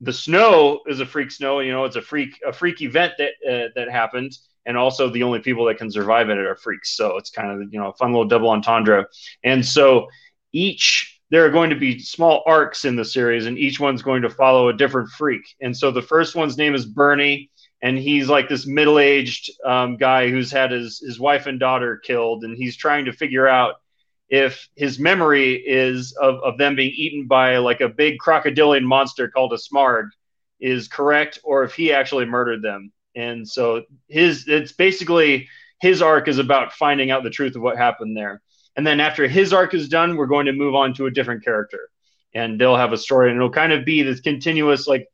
[SPEAKER 2] the snow is a freak snow. You know, it's a freak a freak event that uh, that happened, and also the only people that can survive it are freaks. So it's kind of you know a fun little double entendre. And so each there are going to be small arcs in the series, and each one's going to follow a different freak. And so the first one's name is Bernie, and he's like this middle-aged um, guy who's had his his wife and daughter killed, and he's trying to figure out if his memory is of, of them being eaten by like a big crocodilian monster called a smarg is correct, or if he actually murdered them. And so his it's basically his arc is about finding out the truth of what happened there. And then after his arc is done, we're going to move on to a different character. And they'll have a story, and it'll kind of be this continuous, like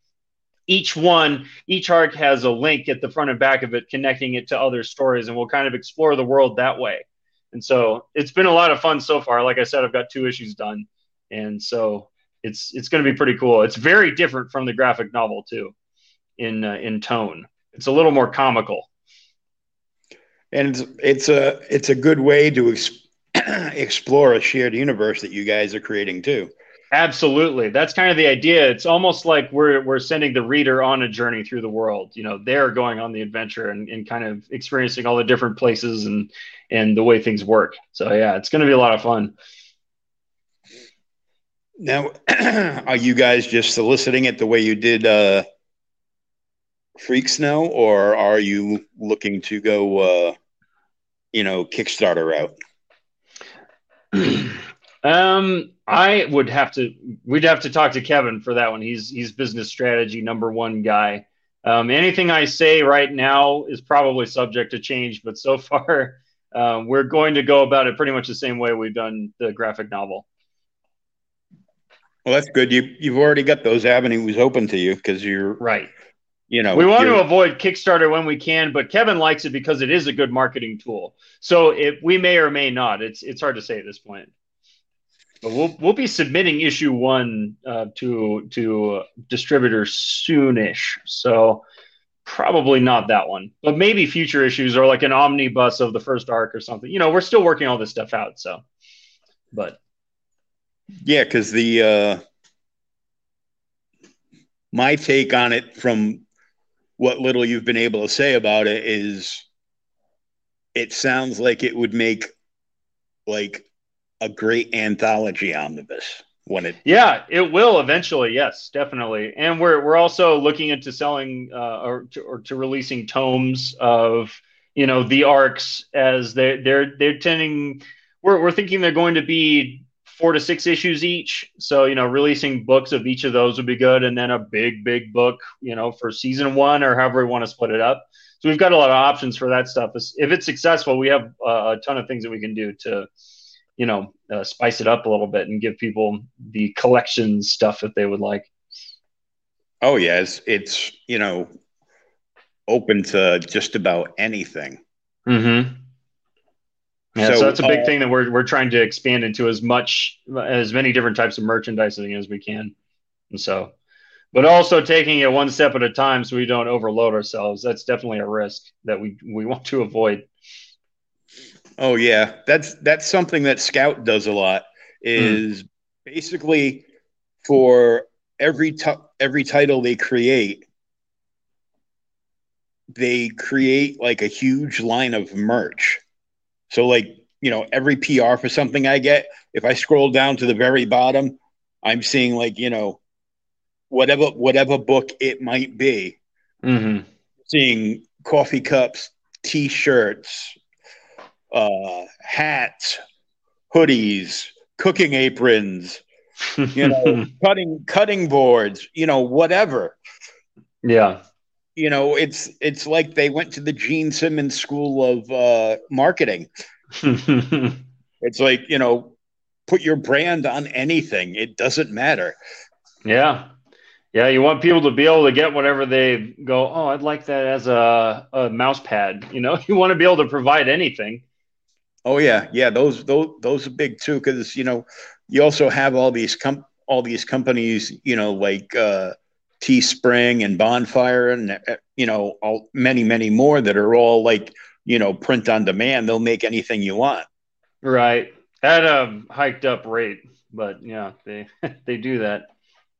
[SPEAKER 2] each one, each arc has a link at the front and back of it, connecting it to other stories, and we'll kind of explore the world that way. And so it's been a lot of fun so far. Like I said, I've got two issues done, and so it's it's going to be pretty cool. It's very different from the graphic novel too, in uh, in tone. It's a little more comical,
[SPEAKER 1] and it's it's a it's a good way to exp- [clears throat] explore a shared universe that you guys are creating too.
[SPEAKER 2] Absolutely. That's kind of the idea. It's almost like we're we're sending the reader on a journey through the world. You know, they're going on the adventure and, and kind of experiencing all the different places and and the way things work. So yeah, it's gonna be a lot of fun.
[SPEAKER 1] Now [clears throat] are you guys just soliciting it the way you did uh Freak Snow, or are you looking to go uh you know, Kickstarter route? [clears throat]
[SPEAKER 2] um, I would have to. We'd have to talk to Kevin for that one. He's he's business strategy number one guy. Um, anything I say right now is probably subject to change, but so [laughs] far um, we're going to go about it pretty much the same way we've done the graphic novel.
[SPEAKER 1] Well, that's good. You you've already got those avenues open to you because you're
[SPEAKER 2] right
[SPEAKER 1] you know
[SPEAKER 2] we want to avoid kickstarter when we can but kevin likes it because it is a good marketing tool. So if we may or may not. It's it's hard to say at this point. But we'll we'll be submitting issue one uh, to to distributors soonish. So probably not that one but maybe future issues or like an omnibus of the first arc or something. You know we're still working all this stuff out so. But
[SPEAKER 1] yeah because the uh my take on it from what little you've been able to say about it is it sounds like it would make like a great anthology omnibus when it
[SPEAKER 2] yeah it will eventually yes definitely. And we're we're also looking into selling uh, or, to, or to releasing tomes of you know the arcs as they they're they're tending we're, we're thinking they're going to be four to six issues each. So, you know, releasing books of each of those would be good. And then a big, big book, you know, for season one or however we want to split it up. So we've got a lot of options for that stuff. If it's successful, we have a ton of things that we can do to, you know, uh, spice it up a little bit and give people the collection stuff that they would like.
[SPEAKER 1] Oh, yes. It's, you know, open to just about anything.
[SPEAKER 2] Mm-hmm. Yeah, so, so that's a big uh, thing that we're we're trying to expand into as much as many different types of merchandising as we can. And so but also taking it one step at a time so we don't overload ourselves. That's definitely a risk that we we [laughs] want to avoid.
[SPEAKER 1] Oh yeah, that's that's something that Scout does a lot. Is mm. basically for every t- every title they create, they create like a huge line of merch so, like, you know, every PR for something I get, if I scroll down to the very bottom, I'm seeing like, you know, whatever whatever book it might be.
[SPEAKER 2] Mm-hmm.
[SPEAKER 1] Seeing coffee cups, t-shirts, uh, hats, hoodies, cooking aprons, you know, [laughs] cutting cutting boards, you know, whatever.
[SPEAKER 2] Yeah
[SPEAKER 1] you know, it's it's like they went to the Gene Simmons School of uh, Marketing. [laughs] it's like you know, put your brand on anything; it doesn't matter.
[SPEAKER 2] Yeah, yeah. You want people to be able to get whatever they go. Oh, I'd like that as a, a mouse pad. You know, [laughs] you want to be able to provide anything.
[SPEAKER 1] Oh yeah, yeah. Those those those are big too because you know you also have all these com- all these companies. You know, like. Uh, Teespring and Bonfire and uh, you know all many many more that are all like you know print on demand. They'll make anything you want.
[SPEAKER 2] Right at a hiked up rate, but yeah, they [laughs] they do that.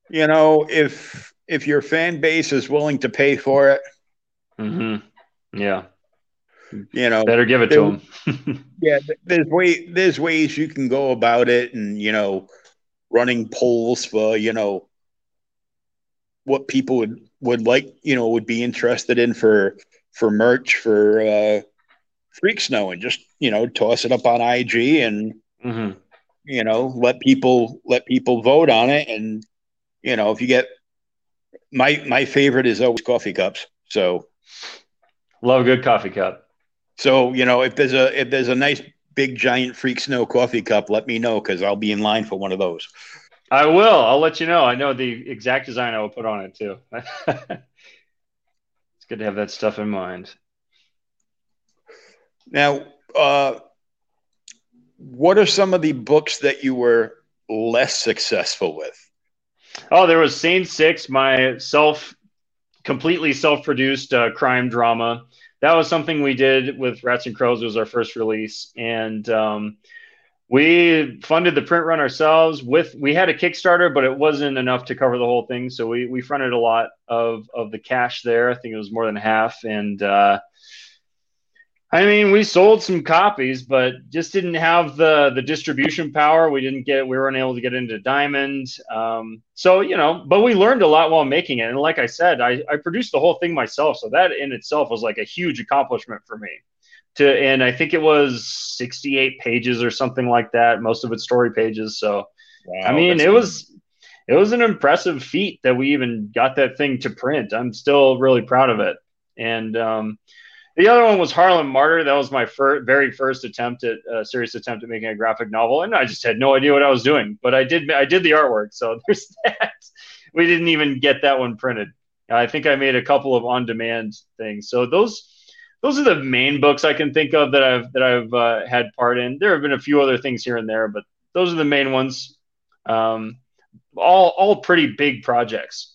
[SPEAKER 1] You know, if if your fan base is willing to pay for it,
[SPEAKER 2] mm-hmm. yeah,
[SPEAKER 1] you know,
[SPEAKER 2] better give it to them. [laughs]
[SPEAKER 1] yeah, there's way there's ways you can go about it, and you know, running polls for you know what people would would like, you know, would be interested in for for merch for uh, Freak Snow, and just you know, toss it up on IG and
[SPEAKER 2] mm-hmm.
[SPEAKER 1] you know, let people let people vote on it, and you know, if you get my my favorite is always coffee cups. So
[SPEAKER 2] love a good coffee cup.
[SPEAKER 1] So you know, if there's a if there's a nice big giant freak snow coffee cup, let me know because I'll be in line for one of those.
[SPEAKER 2] I will. I'll let you know. I know the exact design I will put on it too. [laughs] it's good to have that stuff in mind.
[SPEAKER 1] Now, uh, what are some of the books that you were less successful with?
[SPEAKER 2] Oh, there was Scene Six, my self, completely self-produced uh, crime drama. That was something we did with Rats and Crows. It was our first release, and um, we funded the print run ourselves. With we had a Kickstarter, but it wasn't enough to cover the whole thing, so we we fronted a lot of of the cash there. I think it was more than half, and uh, I mean, we sold some copies, but just didn't have the the distribution power. We didn't get, we weren't able to get into Diamond. Um, so you know, but we learned a lot while making it. And like I said, I, I produced the whole thing myself, so that in itself was like a huge accomplishment for me. To and I think it was 68 pages or something like that. Most of it story pages. So wow, I mean, it was it was an impressive feat that we even got that thing to print. I'm still really proud of it. And um, the other one was Harlem Martyr. That was my fir- very first attempt at a uh, serious attempt at making a graphic novel, and I just had no idea what I was doing. But I did. I did the artwork, so [laughs] there's that. We didn't even get that one printed. I think I made a couple of on-demand things. So those those are the main books I can think of that I've that I've uh, had part in. There have been a few other things here and there, but those are the main ones. Um, all all pretty big projects,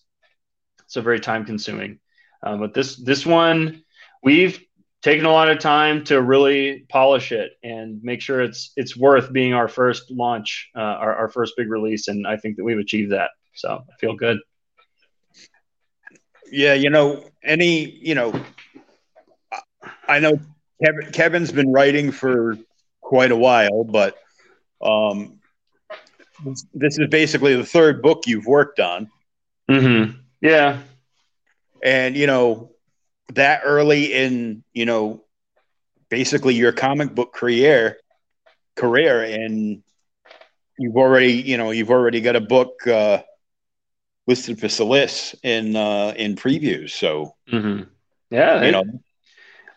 [SPEAKER 2] so very time consuming. Um, but this this one we've taken a lot of time to really polish it and make sure it's it's worth being our first launch, uh, our, our first big release, and I think that we've achieved that. So I feel good.
[SPEAKER 1] Yeah, you know, any you know, I know Kevin, Kevin's been writing for quite a while, but um, this is basically the third book you've worked on.
[SPEAKER 2] Mm-hmm. Yeah,
[SPEAKER 1] and you know, that early in you know basically your comic book career career and you've already you know you've already got a book uh, listed for Solis in uh, in previews so
[SPEAKER 2] mm-hmm. yeah you know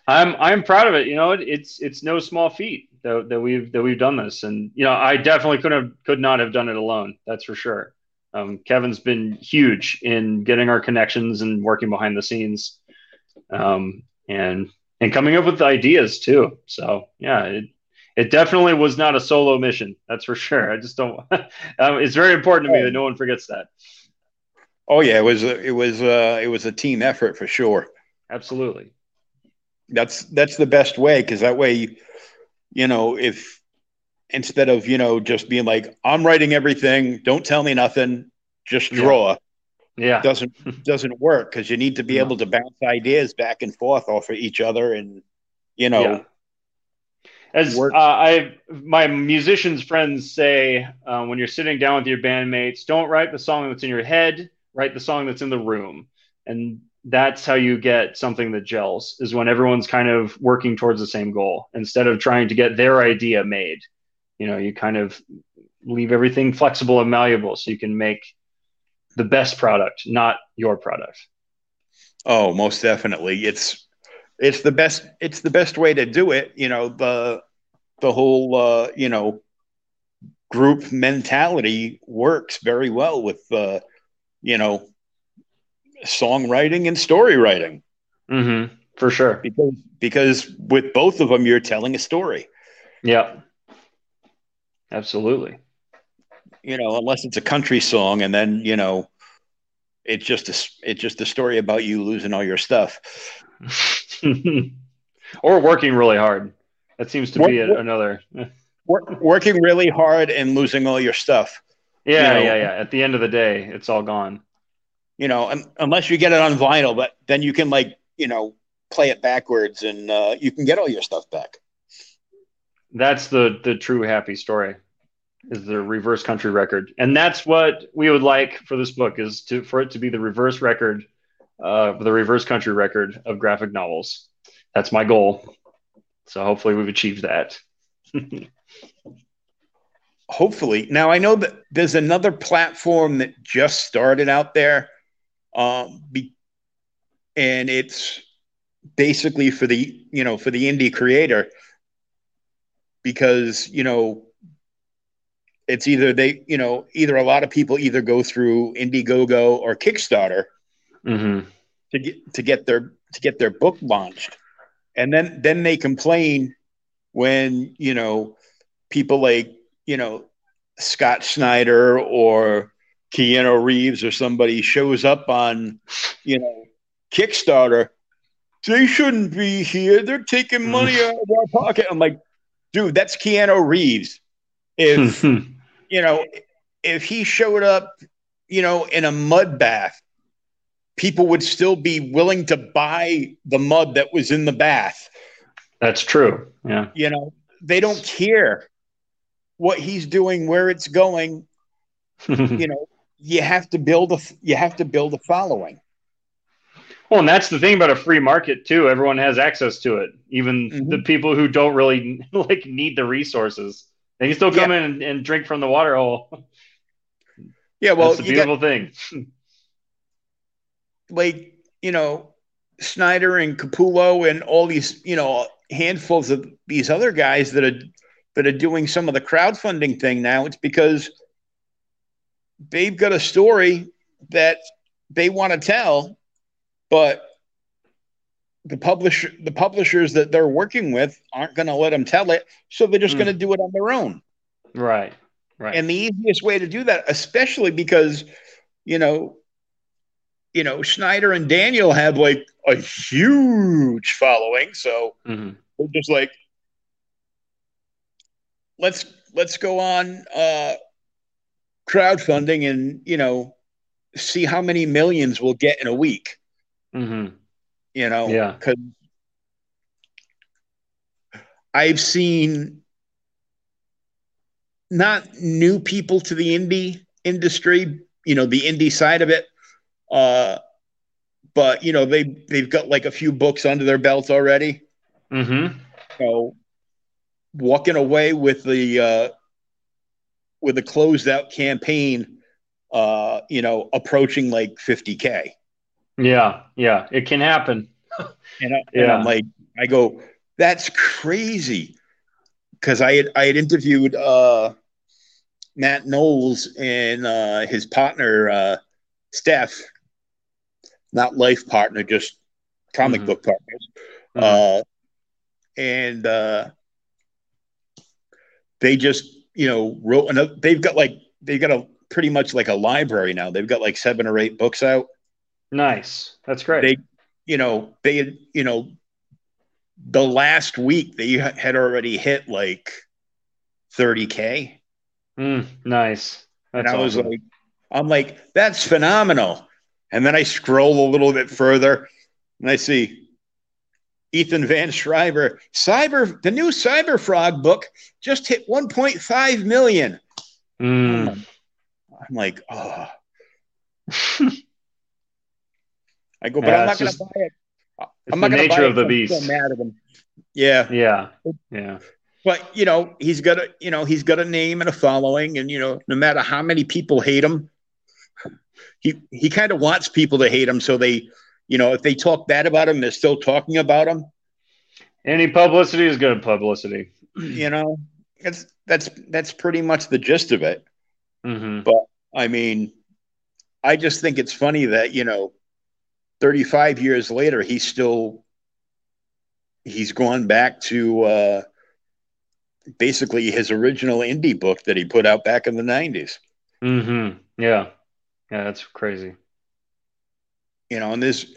[SPEAKER 2] I'm I'm proud of it you know it, it's it's no small feat that, that we've that we've done this and you know I definitely could have could not have done it alone that's for sure um, Kevin's been huge in getting our connections and working behind the scenes um, and and coming up with ideas too. So yeah, it it definitely was not a solo mission. That's for sure. I just don't. [laughs] um, it's very important to me that no one forgets that.
[SPEAKER 1] Oh yeah, it was it was uh, it was a team effort for sure.
[SPEAKER 2] Absolutely.
[SPEAKER 1] That's that's the best way because that way, you know, if instead of you know just being like I'm writing everything, don't tell me nothing, just draw. Yeah
[SPEAKER 2] yeah
[SPEAKER 1] doesn't [laughs] doesn't work because you need to be no. able to bounce ideas back and forth off of each other and you know yeah.
[SPEAKER 2] as uh, i my musicians friends say uh, when you're sitting down with your bandmates don't write the song that's in your head write the song that's in the room and that's how you get something that gels is when everyone's kind of working towards the same goal instead of trying to get their idea made you know you kind of leave everything flexible and malleable so you can make the best product, not your product.
[SPEAKER 1] Oh, most definitely. It's it's the best it's the best way to do it. You know, the the whole uh, you know group mentality works very well with uh, you know songwriting and story writing.
[SPEAKER 2] Mm-hmm, for sure.
[SPEAKER 1] Because because with both of them you're telling a story.
[SPEAKER 2] Yeah. Absolutely
[SPEAKER 1] you know, unless it's a country song, and then you know, it's just a it's just a story about you losing all your stuff [laughs]
[SPEAKER 2] or working really hard. That seems to be a, another
[SPEAKER 1] work, working really hard and losing all your stuff.
[SPEAKER 2] Yeah, you know, yeah, yeah. At the end of the day, it's all gone.
[SPEAKER 1] You know, unless you get it on vinyl, but then you can like you know play it backwards and uh, you can get all your stuff back.
[SPEAKER 2] That's the the true happy story is the reverse country record, and that's what we would like for this book is to for it to be the reverse record, uh, the reverse country record of graphic novels. That's my goal. So hopefully we've achieved that. [laughs]
[SPEAKER 1] hopefully, now I know that there's another platform that just started out there, um, be, and it's basically for the you know for the indie creator because you know it's either they you know either a lot of people either go through indiegogo or kickstarter
[SPEAKER 2] mm-hmm.
[SPEAKER 1] to get to get their to get their book launched and then then they complain when you know people like you know scott snyder or keanu reeves or somebody shows up on you know kickstarter they shouldn't be here. They're taking hmm. money out of our pocket. I'm like dude that's keanu reeves. If hmm. you know if he showed up you know in a mud bath people would still be willing to buy the mud that was in the bath.
[SPEAKER 2] That's true. Yeah.
[SPEAKER 1] You know they don't care what he's doing where it's going. [laughs] You know you have to build a you have to build a following
[SPEAKER 2] well, and that's the thing about a free market too. Everyone has access to it, even mm-hmm. the people who don't really [laughs] like need the resources. They can still come yeah. in and, and, drink from the water hole.
[SPEAKER 1] Yeah, well,
[SPEAKER 2] it's a beautiful got, thing. [laughs]
[SPEAKER 1] like you know, Snyder and Capullo and all these you know handfuls of these other guys that are that are doing some of the crowdfunding thing now. It's because they've got a story that they want to tell but the publisher the publishers that they're working with aren't going to let them tell it so they're just mm. going to do it on their own
[SPEAKER 2] right right
[SPEAKER 1] and the easiest way to do that especially because you know you know snyder and daniel have like a huge following so
[SPEAKER 2] mm-hmm.
[SPEAKER 1] we're just like let's let's go on uh crowdfunding and you know see how many millions we'll get in a week
[SPEAKER 2] Mm-hmm.
[SPEAKER 1] You know,
[SPEAKER 2] yeah,
[SPEAKER 1] because I've seen not new people to the indie industry, you know, the indie side of it. Uh, but you know, they they've got like a few books under their belts already.
[SPEAKER 2] Mm-hmm.
[SPEAKER 1] So walking away with the uh, with a closed out campaign, uh, you know, approaching like 50k.
[SPEAKER 2] Yeah, yeah, it can happen. [laughs]
[SPEAKER 1] and, I, yeah. am like, I go, that's crazy, because I had I had interviewed uh, Matt Knowles and uh, his partner uh, Steph, not life partner, just comic mm-hmm. book partners, mm-hmm. uh, and uh, they just you know wrote another. They've got like they've got a pretty much like a library now. They've got like seven or eight books out.
[SPEAKER 2] Nice. That's great.
[SPEAKER 1] They, you know, they you know, the last week they had already hit like 30K.
[SPEAKER 2] Mm, nice.
[SPEAKER 1] That's and I awesome. was like, I'm like, that's phenomenal. And then I scroll a little bit further and I see Ethan Van Sciver, Cyber, the new Cyber Frog book just hit 1.5 million.
[SPEAKER 2] Mm.
[SPEAKER 1] I'm like, oh. [laughs] I go, but yeah, I'm not going to buy it.
[SPEAKER 2] I'm not going to buy of the beast.
[SPEAKER 1] So mad at him. Yeah,
[SPEAKER 2] yeah, yeah.
[SPEAKER 1] But you know, he's got a you know he's got a name and a following, and you know, no matter how many people hate him, he he kind of wants people to hate him, so they, you know, if they talk bad about him, they're still talking about him.
[SPEAKER 2] Any publicity is good publicity. [clears throat]
[SPEAKER 1] You know, it's that's that's pretty much the gist of it.
[SPEAKER 2] Mm-hmm.
[SPEAKER 1] But I mean, I just think it's funny that you know 35 years later, he's still he's gone back to uh, basically his original indie book that he put out back in the 90s.
[SPEAKER 2] Mm-hmm. Yeah. Yeah, that's crazy.
[SPEAKER 1] You know, and there's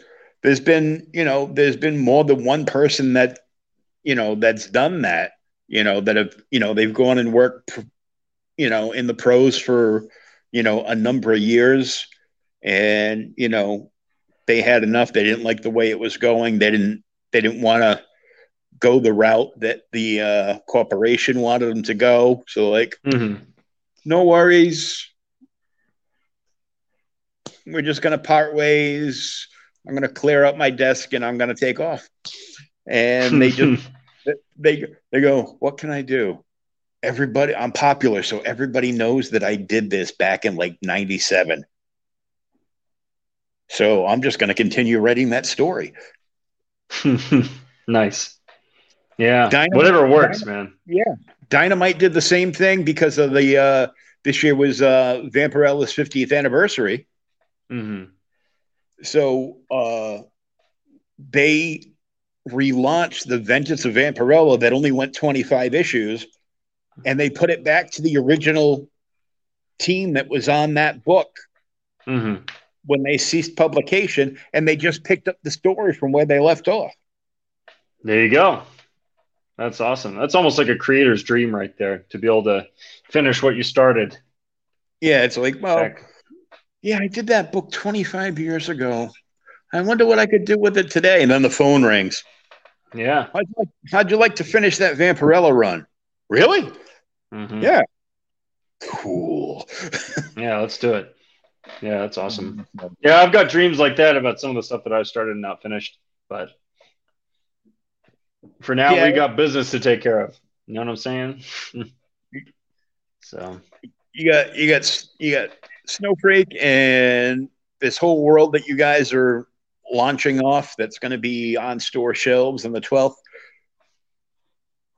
[SPEAKER 1] there's been you know there's been more than one person that you know that's done that you know that have you know they've gone and worked you know in the pros for you know a number of years. And you know they had enough. They didn't like the way it was going. They didn't they didn't want to go the route that the uh, corporation wanted them to go. So like
[SPEAKER 2] Mm-hmm.
[SPEAKER 1] no worries we're just going to part ways i'm going to clear up my desk and i'm going to take off and they just [laughs] they they go what can i do everybody i'm popular so everybody knows that i did this back in like 97 so i'm just going to continue writing that story [laughs]
[SPEAKER 2] nice. Yeah.
[SPEAKER 1] Dynamite-
[SPEAKER 2] Whatever works, man. Yeah.
[SPEAKER 1] Dynamite did the same thing because of the uh this year was uh vampirella's 50th anniversary
[SPEAKER 2] hmm
[SPEAKER 1] so uh they relaunched the vengeance of vampirella that only went 25 issues and they put it back to the original team that was on that book
[SPEAKER 2] hmm
[SPEAKER 1] when they ceased publication and they just picked up the story from where they left off
[SPEAKER 2] There you go. That's awesome. That's almost like a creator's dream right there to be able to finish what you started.
[SPEAKER 1] yeah it's like well
[SPEAKER 2] Back-
[SPEAKER 1] yeah i did that book 25 years ago i wonder what i could do with it today and then the phone rings
[SPEAKER 2] Yeah.
[SPEAKER 1] how'd you like, how'd you like to finish that vampirella run really
[SPEAKER 2] Mhm.
[SPEAKER 1] Yeah. cool [laughs]
[SPEAKER 2] Yeah, let's do it. Yeah, that's awesome. [laughs] Yeah, I've got dreams like that about some of the stuff that I've started and not finished, but for now
[SPEAKER 1] Yeah.
[SPEAKER 2] we got business to take care of. You know what I'm saying? [laughs] so
[SPEAKER 1] you got you got you got Snowflake and this whole world that you guys are launching off that's going to be on store shelves on the 12th.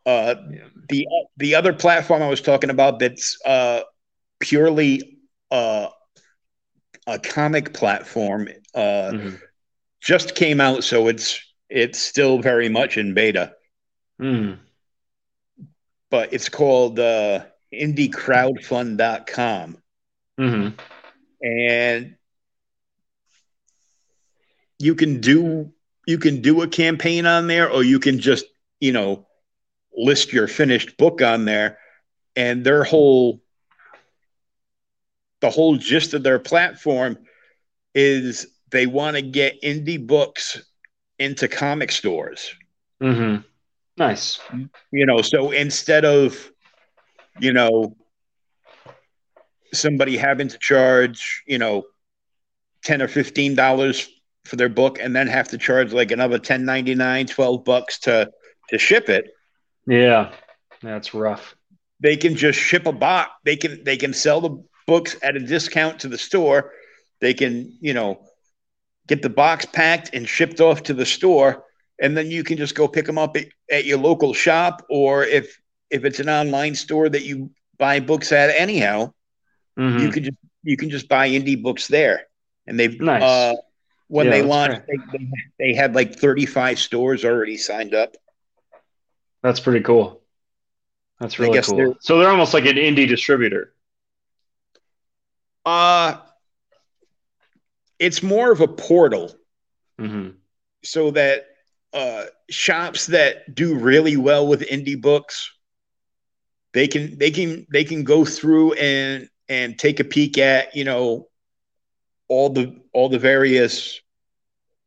[SPEAKER 1] Uh,
[SPEAKER 2] Yeah.
[SPEAKER 1] the the other platform I was talking about that's uh, purely uh, a comic platform uh,
[SPEAKER 2] mhm.
[SPEAKER 1] just came out, so it's it's still very much in beta,
[SPEAKER 2] Mhm.
[SPEAKER 1] but it's called uh, indiecrowdfund.com.
[SPEAKER 2] Mhm.
[SPEAKER 1] and you can do you can do a campaign on there or you can just you know list your finished book on there and their whole the whole gist of their platform is they want to get indie books into comic stores
[SPEAKER 2] Mm-hmm. Nice.
[SPEAKER 1] you know so instead of you know somebody having to charge you know 10 or 15 dollars for their book and then have to charge like another 10.99 12 bucks to to ship it
[SPEAKER 2] Yeah. That's rough.
[SPEAKER 1] they can just ship a box they can they can sell the books at a discount to the store they can you know get the box packed and shipped off to the store and then you can just go pick them up at, at your local shop or if if it's an online store that you buy books at anyhow
[SPEAKER 2] Mhm.
[SPEAKER 1] you can just you can just buy indie books there and they've
[SPEAKER 2] Nice.
[SPEAKER 1] uh when
[SPEAKER 2] Yeah,
[SPEAKER 1] they launched they, they, they had like 35 stores already signed up
[SPEAKER 2] That's pretty cool. That's really cool.
[SPEAKER 1] they're-
[SPEAKER 2] So they're almost like an indie distributor.
[SPEAKER 1] uh it's more of a portal
[SPEAKER 2] hmm
[SPEAKER 1] so that uh, shops that do really well with indie books they can they can they can go through and and take a peek at you know all the all the various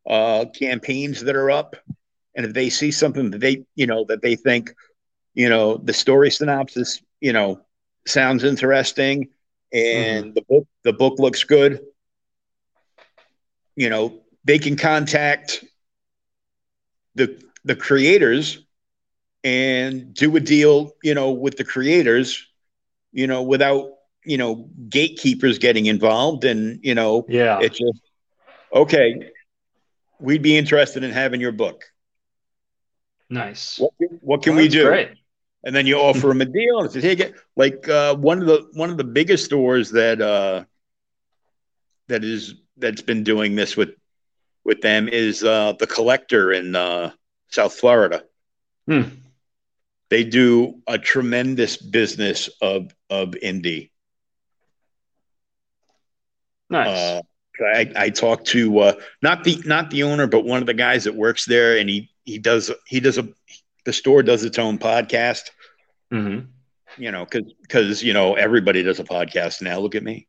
[SPEAKER 1] uh, campaigns that are up. And if they see something that they you know that they think you know the story synopsis you know sounds interesting and the book the book looks good you know they can contact the the creators and do a deal you know with the creators you know without you know gatekeepers getting involved and you know
[SPEAKER 2] Yeah.
[SPEAKER 1] it's just okay we'd be interested in having your book
[SPEAKER 2] nice.
[SPEAKER 1] what, what can
[SPEAKER 2] Well,
[SPEAKER 1] we do
[SPEAKER 2] Great.
[SPEAKER 1] and then you offer them a deal and they take it like uh, one of the one of the biggest stores that uh that is that's been doing this with with them is uh the collector in uh south florida
[SPEAKER 2] Hmm.
[SPEAKER 1] they do a tremendous business of of indie
[SPEAKER 2] Nice.
[SPEAKER 1] I, I talked to uh, not the not the owner, but one of the guys that works there, and he he does he does a the store does its own podcast.
[SPEAKER 2] Mm-hmm.
[SPEAKER 1] You know, because because you know everybody does a podcast now. Look at me.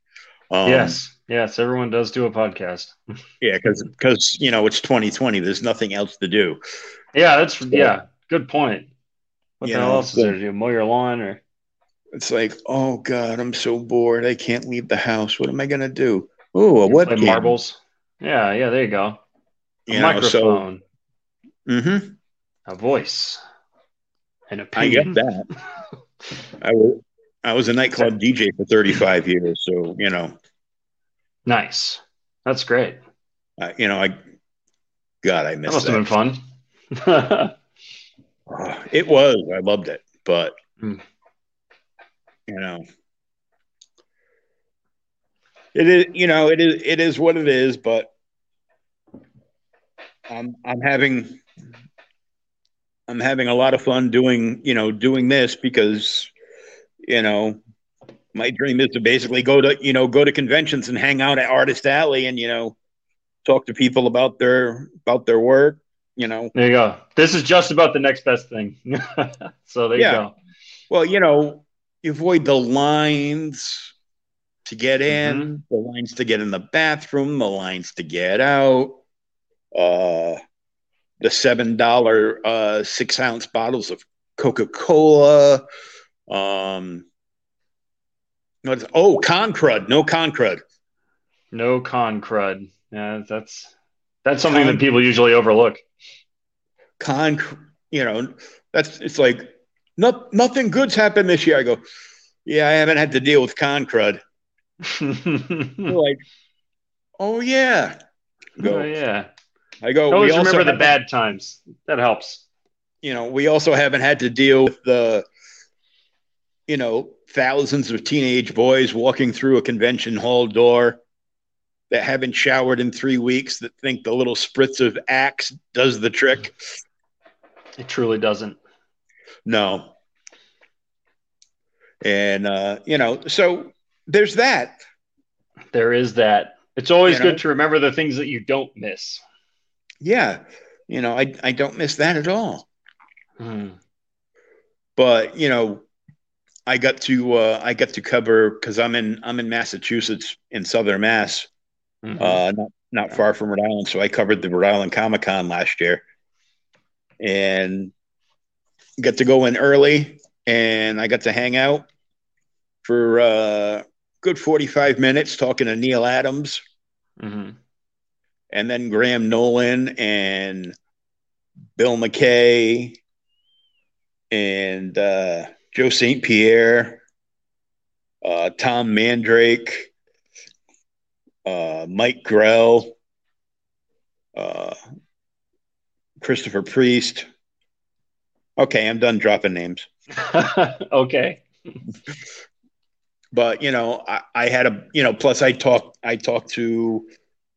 [SPEAKER 1] Um,
[SPEAKER 2] yes, yes, everyone does do a podcast. [laughs]
[SPEAKER 1] Yeah, because because you know it's 2020. There's nothing else to do.
[SPEAKER 2] Yeah, that's yeah, good point. What the hell
[SPEAKER 1] know,
[SPEAKER 2] else is there to do? Mow your lawn or
[SPEAKER 1] It's like, oh god, I'm so bored. I can't leave the house. What am I gonna do? Oh, a webcam.
[SPEAKER 2] marbles? Yeah, yeah, there you go. A
[SPEAKER 1] You know, so
[SPEAKER 2] microphone,
[SPEAKER 1] mhm,
[SPEAKER 2] a voice, an
[SPEAKER 1] I get that. [laughs] I was I was a nightclub DJ for 35 years, so you know,
[SPEAKER 2] Nice. That's great.
[SPEAKER 1] I, you know, I God, I
[SPEAKER 2] That
[SPEAKER 1] missed
[SPEAKER 2] must
[SPEAKER 1] that.
[SPEAKER 2] have been fun. [laughs]
[SPEAKER 1] It was. I loved it, but
[SPEAKER 2] Mm.
[SPEAKER 1] you know, it is. You know, it is. It is what it is. But I'm I'm having I'm having a lot of fun doing you know doing this because you know my dream is to basically go to you know go to conventions and hang out at Artist Alley and you know talk to people about their about their work. You know,
[SPEAKER 2] there you go. This is just about the next best thing. [laughs] so there
[SPEAKER 1] Yeah.
[SPEAKER 2] you go.
[SPEAKER 1] Well, you know, you avoid the lines to get in,
[SPEAKER 2] Mm-hmm.
[SPEAKER 1] the lines to get in the bathroom, the lines to get out, uh, the seven dollar uh, six ounce bottles of Coca Cola. Um, oh, con crud, no con crud.
[SPEAKER 2] No con crud. Yeah, that's that's something
[SPEAKER 1] Con-
[SPEAKER 2] that people usually overlook.
[SPEAKER 1] Con, you know, that's it's like no, nothing good's happened this year. I go, yeah, I haven't had to deal with con crud. [laughs] Like, oh yeah. Go.
[SPEAKER 2] oh yeah.
[SPEAKER 1] I go.
[SPEAKER 2] Always
[SPEAKER 1] we also
[SPEAKER 2] remember the bad times. That helps.
[SPEAKER 1] You know, we also haven't had to deal with the, you know, thousands of teenage boys walking through a convention hall door that haven't showered in three weeks that think the little spritz of Axe does the trick.
[SPEAKER 2] It truly doesn't.
[SPEAKER 1] No. And uh, you know, so there's that.
[SPEAKER 2] There is that. It's always
[SPEAKER 1] You know?
[SPEAKER 2] good to remember the things that you don't miss.
[SPEAKER 1] Yeah. You know, I I don't miss that at all.
[SPEAKER 2] Hmm.
[SPEAKER 1] but you know i got to uh i got to cover because i'm in i'm in massachusetts in southern mass
[SPEAKER 2] Mhm.
[SPEAKER 1] uh not not far from rhode island so i covered the rhode island comic-con last year and got to go in early and i got to hang out for uh good 45 minutes talking to Neal Adams
[SPEAKER 2] Mhm.
[SPEAKER 1] and then graham nolan and bill mckay and uh, Joe St. Pierre, uh, Tom Mandrake, uh, Mike Grell, uh, Christopher Priest. Okay, I'm done dropping names. [laughs]
[SPEAKER 2] okay. [laughs]
[SPEAKER 1] But you know, I, I had a you know, plus I talked I talked to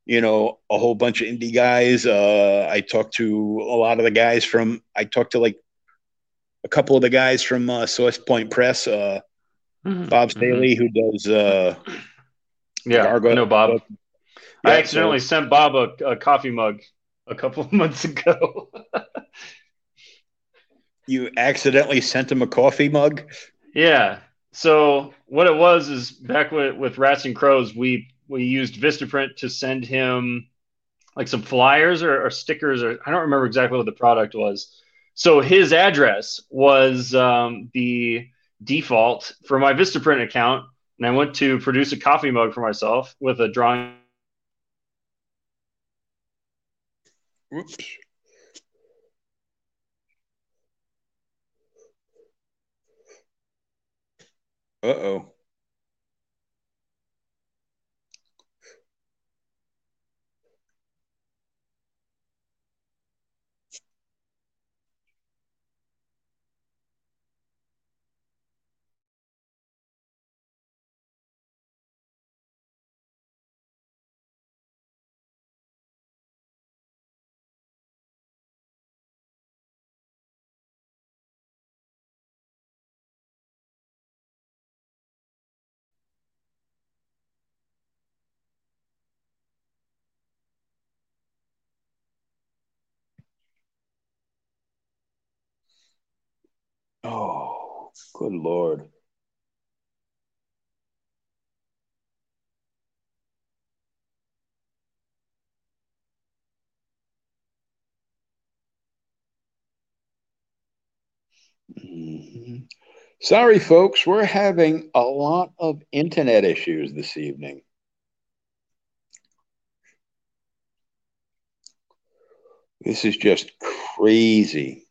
[SPEAKER 1] you know a whole bunch of indie guys. Uh, I talked to a lot of the guys from I talked to like a couple of the guys from uh, Source Point Press. Uh,
[SPEAKER 2] Mhm.
[SPEAKER 1] Bob
[SPEAKER 2] Mhm.
[SPEAKER 1] Staley, who does uh,
[SPEAKER 2] Yeah,
[SPEAKER 1] Gargoyle-
[SPEAKER 2] I know Bob.
[SPEAKER 1] Yeah,
[SPEAKER 2] I
[SPEAKER 1] so-
[SPEAKER 2] accidentally sent Bob a, a coffee mug a couple of [laughs] months ago.
[SPEAKER 1] you accidentally sent him a coffee mug.
[SPEAKER 2] yeah. So what it was is back with, with Rats and Crows, we we used Vistaprint to send him like some flyers or, or stickers, or I don't remember exactly what the product was. So his address was um, the default for my Vistaprint account, and I went to produce a coffee mug for myself with a drawing
[SPEAKER 1] Oops. Uh oh. Good lord. Mm-hmm. Sorry, folks, we're having a lot of internet issues this evening. This is just crazy.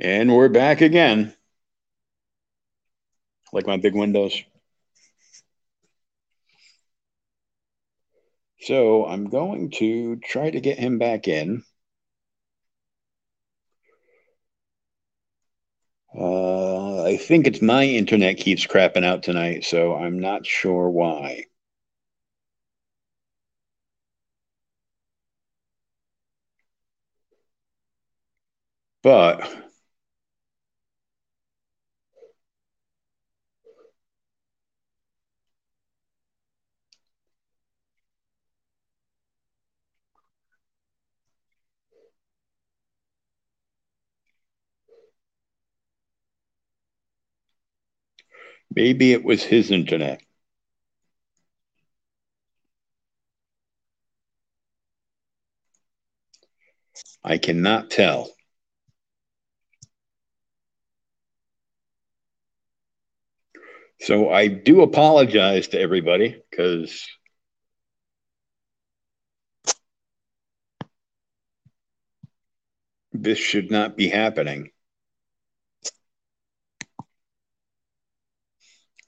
[SPEAKER 1] And we're back again. Like my big windows. So I'm going to try to get him back in. Uh, I think it's my internet keeps crapping out tonight, so I'm not sure why. But Maybe it was his internet. I cannot tell. So I do apologize to everybody because this should not be happening.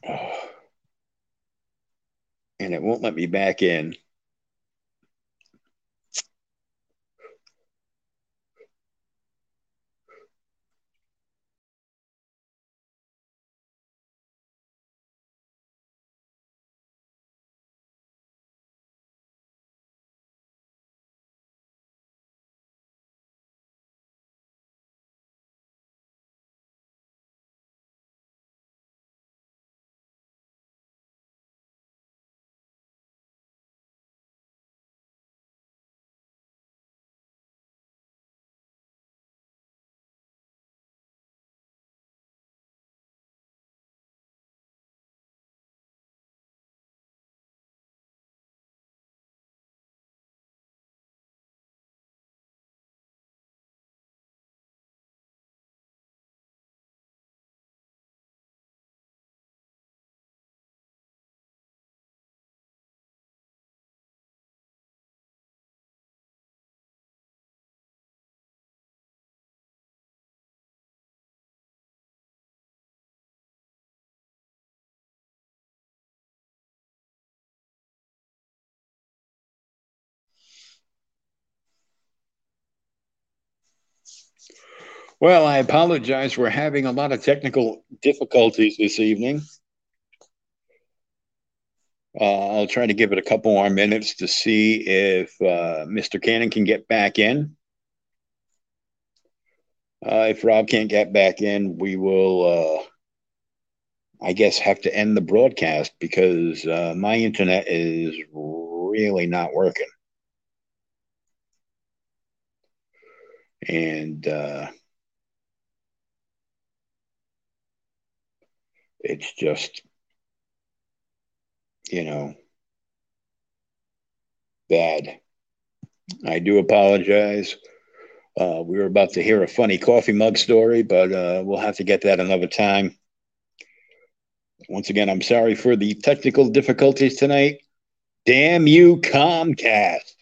[SPEAKER 1] [sighs] And it won't let me back in. Well, I apologize. We're having a lot of technical difficulties this evening. Uh, I'll try to give it a couple more minutes to see if uh, Mr. Cannon can get back in. Uh, if Rob can't get back in, we will, uh, I guess, have to end the broadcast because uh, my internet is really not working. And it's just, you know, bad. I do apologize. Uh, we were about to hear a funny coffee mug story, but uh, we'll have to get that another time. Once again, I'm sorry for the technical difficulties tonight. Damn you, Comcast.